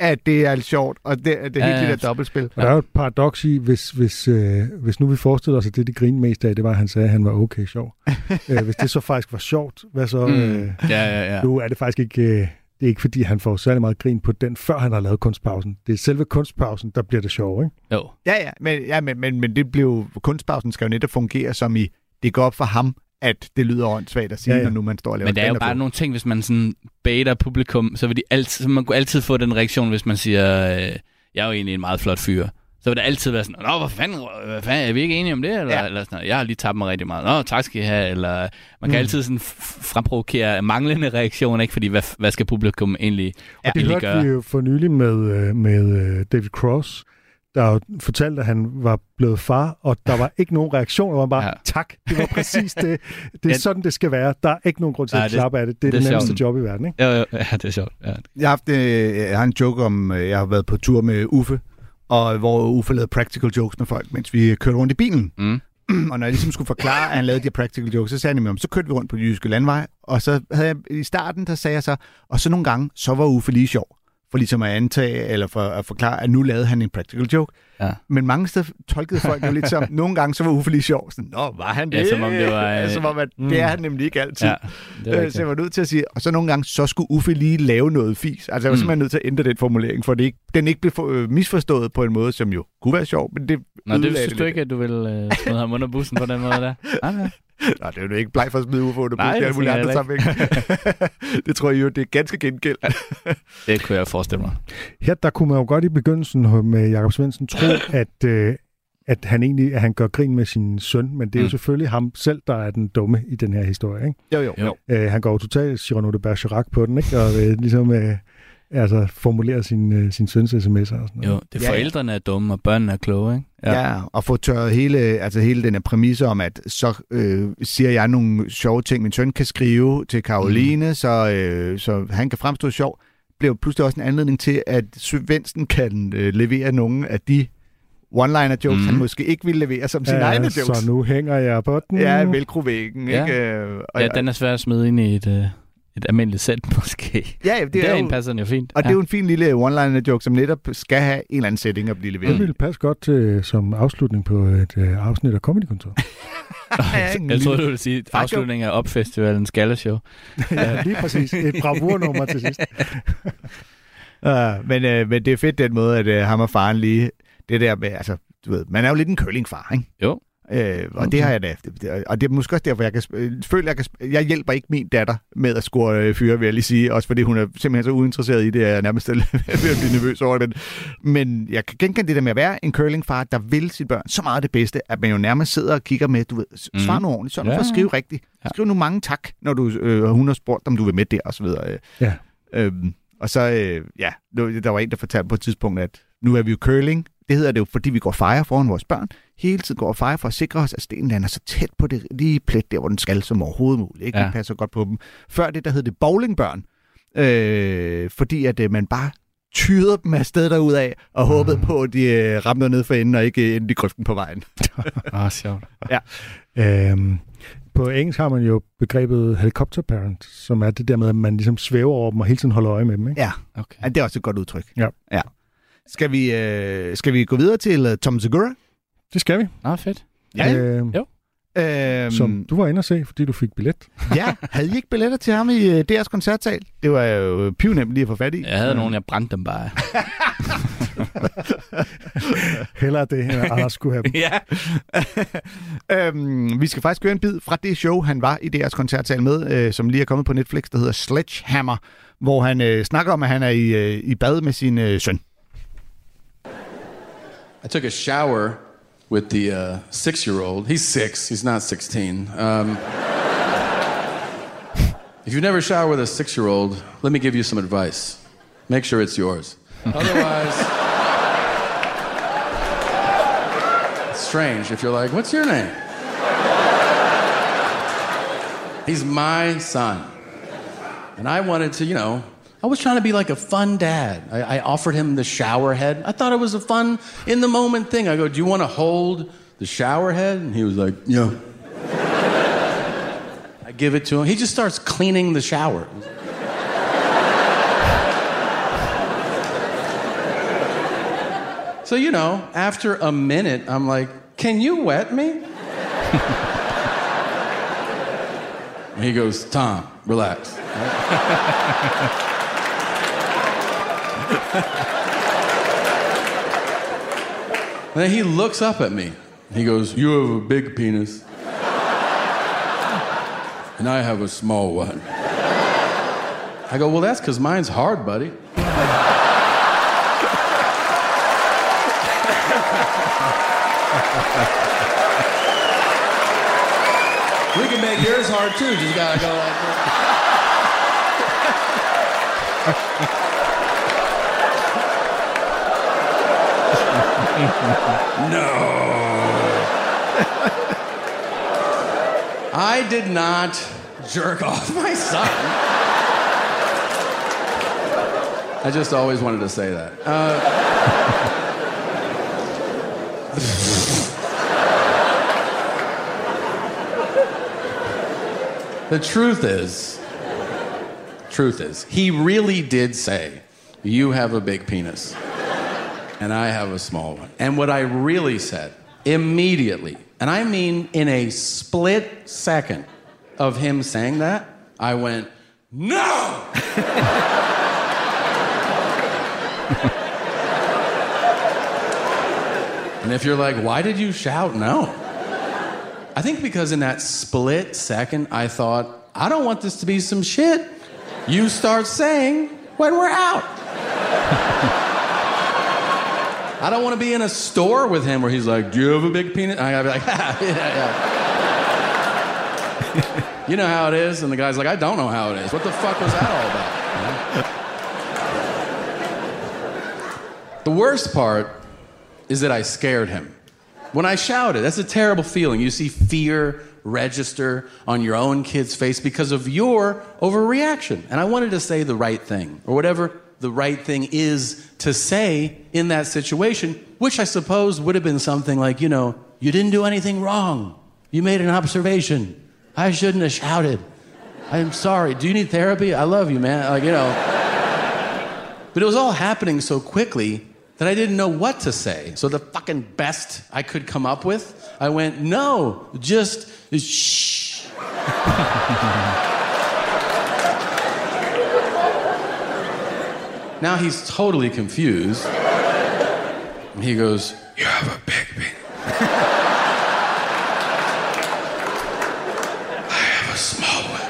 at det er sjovt, og det, det er helt Ja, det der dobbeltspil. Og der er jo et paradoks i, hvis, hvis, øh, hvis nu vi forestiller os, at det, de grinede mest af, det var, at han sagde, at han var okay sjov. øh, hvis det så faktisk var sjovt, hvad så? Mm. Øh, Ja, ja, ja. Nu er det faktisk ikke, øh, det er ikke fordi, han får særlig meget grin på den, før han har lavet kunstpausen. Det er selve kunstpausen, der bliver det sjov, ikke? Jo. Ja, ja, men, ja, men, men, men det blev, kunstpausen skal jo netop fungere som i, det går op for ham, at det lyder åndssvagt at sige, Ja, ja, når nu man står og laver Men der er jo bare nogle ting, hvis man sådan baiter publikum, så vil de altid, så man kunne altid få den reaktion, hvis man siger, øh, jeg er jo egentlig en meget flot fyr. Så vil det altid være sådan, Nå, hvad fanden, hvad fanden, er vi ikke enige om det? Eller, Ja. eller sådan noget. Jeg har lige tabt mig rigtig meget. Nå, tak skal I have. Eller, man kan Mm. altid sådan fremprovokere manglende reaktioner, ikke? Fordi hvad, hvad skal publikum egentlig, Ja, Og det egentlig hørte gøre? vi jo for nylig med, øh, med øh, David Cross, der fortalte, at han var blevet far, og der var ikke nogen reaktion. Det var bare, ja. Ja. tak, det var præcis det. Det er Ja. sådan, det skal være. Der er ikke nogen grund til at klappe af det. Det er det det, nemmeste sjovt. job i verden, ikke? Jo, ja, det er sjovt. Ja. Jeg har, haft, øh, jeg har en joke om, øh, jeg har været på tur med Uffe, og hvor Uffe lavede practical jokes med folk, mens vi kørte rundt i bilen. Mm. og når jeg ligesom skulle forklare, at han lavede de her practical jokes, så sagde han mig, så kørte vi rundt på de jyske landvej, og så havde jeg, i starten, der sagde jeg så, og så nogle gange, så var Uffe lige sjov, for ligesom at antage, eller for at forklare, at nu lavede han en practical joke. Ja. Men mange steder tolkede folk jo lidt som, nogle gange så var Uffe lige sjov. Sådan, Nå, var han det? Ja, som om det var, Ja, som om, at mm. det er han nemlig ikke altid. ja, det er Øh, så jeg var nødt til at sige, og så nogle gange, så skulle Uffe lige lave noget fis. Altså jeg var Mm. simpelthen nødt til at ændre den formulering, for det ikke, den ikke blev for, øh, misforstået på en måde, som jo kunne være sjov, men det Nå, det synes du lidt. ikke, at du vil øh, smide ham under bussen på den måde der? Nej, nej. Nå, det er jo ikke bleg for at smide Nej, i det alle mulige andre sammenhæng. det tror jeg jo, det er ganske gengæld. Det kunne jeg forestille mig. Her der kunne man jo godt i begyndelsen med Jakob Svendsen tro, at, øh, at han egentlig at han gør grin med sin søn, men det er jo Mm. selvfølgelig ham selv, der er den dumme i den her historie. Ikke? Jo, jo. Jo. Øh, han går jo totalt Cyrano de Bergerac på den, ikke? og øh, ligesom øh, altså, formulerer sin, øh, sin søns sms'er og sådan noget. Jo, det er Ja, ja. forældrene er dumme, og børnene er kloge, ikke? Ja. ja, og få tørret hele, altså hele den her præmisse om, at så øh, siger jeg nogle sjove ting, min søn kan skrive til Karoline, mm. så, øh, så han kan fremstå sjov, bliver pludselig også en anledning til, at Svendsen kan øh, levere nogle af de one-liner jokes, mm. Han måske ikke ville levere som sine Ja, egne jokes. Så nu hænger jeg på den. Ja, velcrovæggen, Ja. ikke? Øh, Og, Ja, den er svær at smide ind i et, øh, et almindeligt sæt, måske. ja, ja, det Det er er jo, passer den jo fint. og det er jo en fin lille one-liner joke, som netop skal have en eller anden setting at blive Det leveret. ville passe godt til, som afslutning på et øh, afsnit af Comedy Kontor. Jeg troede, du ville sige afslutningen af opfestivalens gallashow. ja, lige præcis. Et bravurnummer til sidst. Uh, men, uh, men det er fedt den måde, at uh, ham og faren lige... Det der med, altså, du ved, man er jo lidt en curlingfar, ikke? Jo. Øh, og okay. det har jeg da. Og det er måske også derfor, jeg kan, øh, føler, jeg, kan, jeg hjælper ikke min datter med at score øh, fyre, vil jeg lige sige. Også fordi hun er simpelthen så uinteresseret i det, at jeg er nærmest ved at blive nervøs over det. Men jeg kan genkende det der med at være en curlingfar, der vil sit børn så meget det bedste, at man jo nærmest sidder og kigger med, du ved, svar mm. nu ordentligt, sådan ja. for at skrive rigtigt. Skriv nu mange tak, når du, øh, hun har spurgt, om du vil med der, og så videre. Ja. Øhm, og så, øh, ja, der var en, der fortalte på et tidspunkt, at nu er vi jo curling, det hedder det jo, fordi vi går og fejrer foran vores børn. Hele tiden går og fejrer for at sikre os, at stenen lander så tæt på det lige plet der, hvor den skal, som overhovedet muligt. Ikke? Ja. Det passer godt på dem. Før det, der hed det bowlingbørn. Øh, fordi at øh, man bare tyrede dem afsted derudad og mm. håbede på, at de øh, ramte ned for enden og ikke endte i grøften på vejen. ah, sjovt. Ja. Øhm, på engelsk har man jo begrebet helicopter parent, som er det der med, at man ligesom svæver over dem og hele tiden holder øje med dem. Ikke? Ja, okay. ja det er også et godt udtryk. Ja. ja. Skal vi, øh, skal vi gå videre til uh, Tom Segura? Det skal vi. Nå, fedt. Ja, øh, jo. Øhm, som du var inde og se, fordi du fik billet. ja, havde I ikke billetter til ham i uh, deres koncertsal? Det var jo pivnemt lige at få fat i. Jeg havde nogen, jeg brændte dem bare. Hellere det, end Anders skulle have dem. ja. øhm, vi skal faktisk høre en bid fra det show, han var i deres koncertsal med, øh, som lige er kommet på Netflix, der hedder Sledgehammer, hvor han øh, snakker om, at han er i, øh, i bad med sin øh, søn. I took a shower with the uh, six year old. He's six, he's not 16. Um, if you've never showered with a six year old, let me give you some advice. Make sure it's yours. Otherwise, it's strange if you're like, What's your name? He's my son. And I wanted to, you know, I was trying to be like a fun dad. I, I, offered him the shower head. I thought it was a fun, in the moment thing. I go, Do you want to hold the shower head? And he was like, Yeah. I give it to him. He just starts cleaning the shower. so, you know, after a minute, I'm like, Can you wet me? he goes, Tom, relax. then he looks up at me. He goes, You have a big penis. and I have a small one. I go, Well, that's because mine's hard, buddy. we can make yours hard too. Just gotta go like this. No. I did not jerk off my son. I just always wanted to say that. Uh, the truth is, truth is, he really did say, You have a big penis and I have a small one. And what I really said immediately, and I mean in a split second of him saying that, I went, No! and if you're like, Why did you shout no? I think because in that split second, I thought, I don't want this to be some shit you start saying when we're out. I don't want to be in a store with him where he's like, "Do you have a big penis?" I gotta be like, ah, "Yeah, yeah." you know how it is, and the guy's like, "I don't know how it is. What the fuck was that all about?" the worst part is that I scared him. When I shouted, that's a terrible feeling. You see fear register on your own kid's face because of your overreaction. And I wanted to say the right thing, or whatever the right thing is to say in that situation, which I suppose would have been something like, you know, you didn't do anything wrong. You made an observation. I shouldn't have shouted. I'm sorry. Do you need therapy? I love you, man. Like, you know. but it was all happening so quickly that I didn't know what to say. So the fucking best I could come up with, I went, no, just shh. now he's totally confused. And he goes, You have a big penis. I have a small one.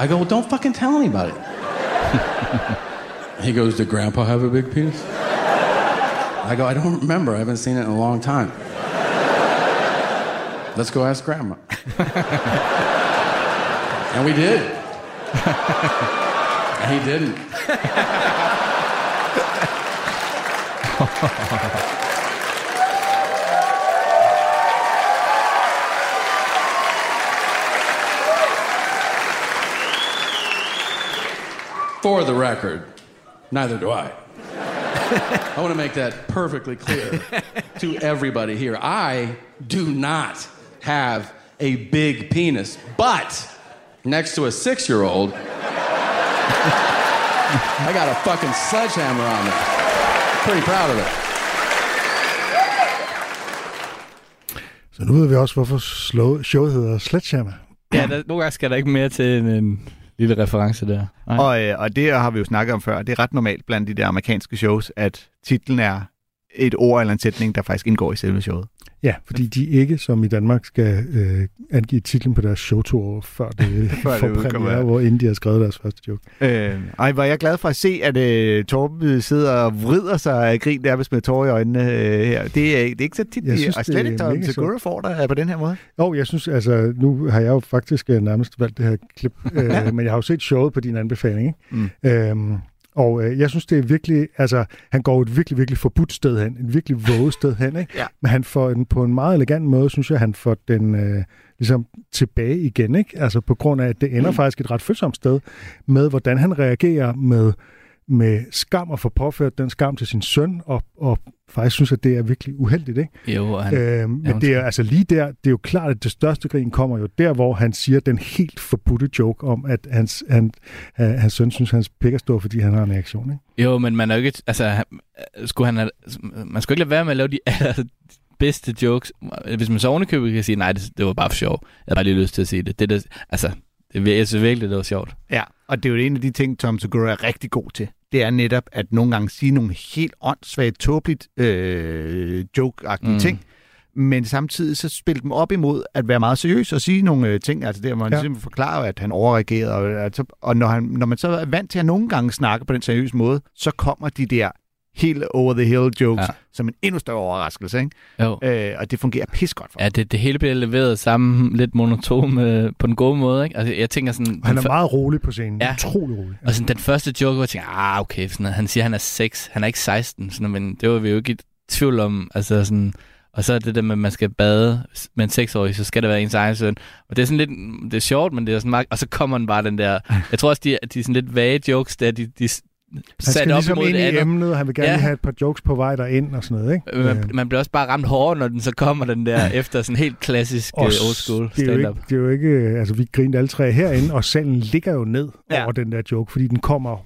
I go, Well, don't fucking tell anybody. he goes, Did Grandpa have a big penis? I go, I don't remember. I haven't seen it in a long time. Let's go ask Grandma. and we did. He didn't. For the record, neither do I. I want to make that perfectly clear to everybody here. I do not have a big penis, but next to a six year old, I got a fucking sledgehammer on me. Pretty proud of it. Så nu ved vi også, hvorfor showet hedder Sledgehammer. Ja, der, nogle gange skal der ikke mere til end en lille reference der. Nej. Og, øh, og det har vi jo snakket om før. Det er ret normalt blandt de der amerikanske shows, at titlen er et ord eller en sætning, der faktisk indgår i selve showet. Ja, fordi de ikke, som i Danmark, skal øh, angive titlen på deres showtour, før det Før det får udkommer, premiere, hvor inden de har skrevet deres første joke. Øh, ej, var jeg glad for at se, at øh, Torben sidder og vrider sig af grin nærmest med tårer i øjnene øh, her. Det er, det er ikke så tit, Jeg synes, og det slet ikke Segura får dig på den her måde. Jo, jeg synes, altså, nu har jeg jo faktisk øh, nærmest valgt det her klip, øh, men jeg har jo set showet på din anbefaling, ikke? Mm. Øhm, og øh, jeg synes, det er virkelig, altså, han går et virkelig, virkelig forbudt sted hen, et virkelig våget sted hen, ikke? Ja. Men han får den på en meget elegant måde, synes jeg, han får den øh, ligesom tilbage igen, ikke? Altså på grund af, at det ender mm. faktisk et ret følsomt sted med, hvordan han reagerer med, med skam og får påført den skam til sin søn, og, og faktisk synes, at det er virkelig uheldigt, ikke? Jo, han, Øh, men det er altså lige der, det er jo klart, at det største grin kommer jo der, hvor han siger den helt forbudte joke om, at hans, han, øh, hans søn synes, hans pik er stor, fordi han har en reaktion. Ikke? Jo, men man er jo ikke... Altså, han- skulle han have, man skulle ikke lade være med at lave de aller bedste jokes. Hvis man så ovenikøbet kan sige, nej, det, det var bare for sjov. Jeg havde bare lige lyst til at sige det. det, det altså, det, jeg synes virkelig, det var sjovt. Ja, og det er jo en af de ting, Tom Segura er rigtig god til. Det er netop at nogle gange sige nogle helt åndssvagt, tåbeligt øh, joke-agtige Mm. ting, men samtidig så spille dem op imod at være meget seriøs og sige nogle øh, ting, altså der, hvor han Ja. ja. simpelthen forklarer, at han overreagerede, og, altså, og når, han, når man så er vant til at nogle gange snakke på den seriøse måde, så kommer de der helt over the hill jokes Ja. ja. som en endnu større overraskelse, ikke? Jo. Øh, og det fungerer pis godt for Ja, det, det hele bliver leveret sammen lidt monoton øh, på den gode måde, ikke? Altså, jeg tænker sådan... Og han er meget rolig på scenen. Ja. Ja. Utrolig rolig. Og sådan den første joke, hvor jeg tænker, ah, okay, sådan, noget. han siger, han er 6, han er ikke 16, sådan, men det var vi jo ikke i tvivl om, altså sådan, og så er det der med, at man skal bade med en 6-årig, så skal det være ens egen søn. Og det er sådan lidt, det er sjovt, men det er sådan meget, og så kommer den bare den der, jeg tror også, de, de er sådan lidt vage jokes, der de, de Han sat op ligesom imod ind det i emnet, og han vil gerne Ja. have et par jokes på vej derind og sådan noget. Ikke? Øh, Man, man bliver også bare ramt hårdere, når den så kommer den der, efter sådan helt klassisk Og old school det er, jo stand-up. ikke, det er jo ikke, øh, altså vi grinede alle tre herinde, og salen ligger jo ned ja. over den der joke, fordi den kommer,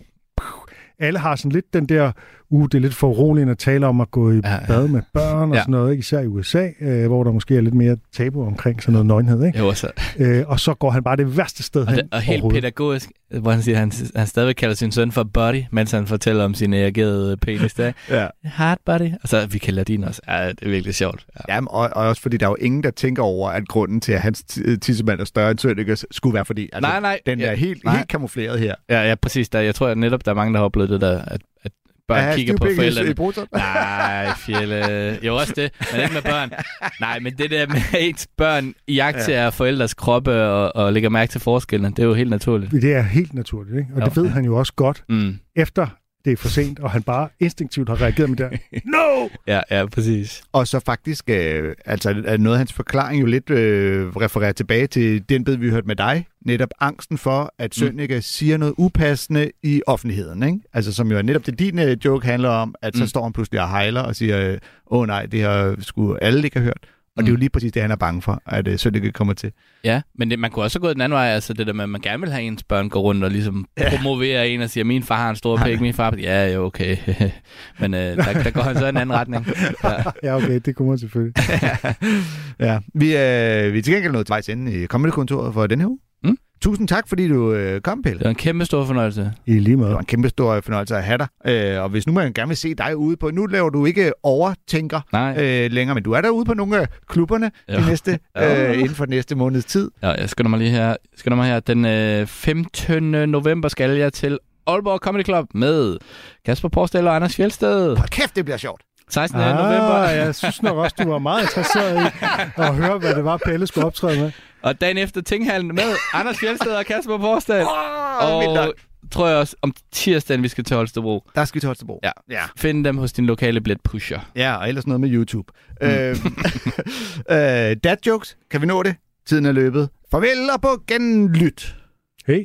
alle har sådan lidt den der, uh, det er lidt for roligt at tale om at gå i Ja, bad med børn og Ja. sådan noget, ikke? især i USA, øh, hvor der måske er lidt mere tabu omkring sådan noget nøgenhed, ikke? Jo, så, Øh, og så går han bare det værste sted og, hen det, og helt pædagogisk, hvor han siger, han, han stadigvæk kalder sin søn for buddy, mens han fortæller om sin reagerede penis der. Ja. Hard buddy. Og så vi kalder din også. Ja, det er virkelig sjovt. Ja. Jamen, og, og også fordi der er jo ingen, der tænker over, at grunden til, at hans ti- tissemand er større end Sønnekes, skulle være fordi, altså, Nej, nej. den Ja, er helt, nej. helt kamufleret her. Ja, ja, præcis. Der, jeg tror at netop, der er mange, der har oplevet det der, at børn Ja, kigger på forældrene. i. Nej, fjelle. Jo, også det. Men ikke med børn. Nej, men det der med at ens børn jagter ja. forældres kroppe og, og lægger mærke til forskellene, det er jo helt naturligt. Det er helt naturligt, ikke? Og Jo. det ved han jo også godt, Mm. efter det er for sent, og han bare instinktivt har reageret med det der, no! Ja, ja, præcis. Og så faktisk, øh, altså er noget af hans forklaring jo lidt øh, refererer tilbage til den bid, vi hørte med dig. Netop angsten for, at Sønneke mm. siger noget upassende i offentligheden. Ikke? Altså som jo er netop det, din øh, joke handler om, at så Mm. står han pludselig og hejler og siger, øh, åh nej, det har sgu alle ikke have hørt. Og det er jo lige præcis det, han er bange for, at øh, Sønneke kommer til. Ja, men det, man kunne også gå den anden vej, altså det der med, at man gerne vil have ens børn gå rundt og ligesom ja. promovere en og sige, min far har en stor pæk, min far... Ja, jo, okay. men øh, der, der går han så i en anden retning. Ja. Ja, okay, det kunne man selvfølgelig. Ja, vi, øh, vi er til gengæld nået til vejs ende i Comedy-kontoret for denne her uge. Tusind tak, fordi du øh, kom, Pelle. Det var en kæmpe stor fornøjelse. I lige Det måde. var en kæmpe stor fornøjelse at have dig. Øh, og hvis nu man gerne vil se dig ude på... Nu laver du ikke overtænker Nej. øh, længere, men du er derude på nogle af klubberne Ja. de næste, øh, inden for næste måneds tid. Ja, jeg skynder mig lige her. Jeg skynder mig her. Den øh, 15. november skal jeg til Aalborg Comedy Club med Kasper Porsdal og Anders Fjeldsted. Hold kæft, det bliver sjovt. 16. Ah, november. Jeg synes nok også, du var meget interesseret i at høre, hvad det var, Pelle skulle optræde med. Og dagen efter Tinghallen med Anders Fjeldsted og Kasper Porsdal. Oh, og tror jeg også om tirsdagen, vi skal til Holstebro. Der skal vi til Holstebro. Ja. ja. Find dem hos din lokale billet pusher. Ja, og ellers noget med YouTube. Mm. Øh, øh, dad jokes, kan vi nå det? Tiden er løbet. Farvel og på genlyt. Hey,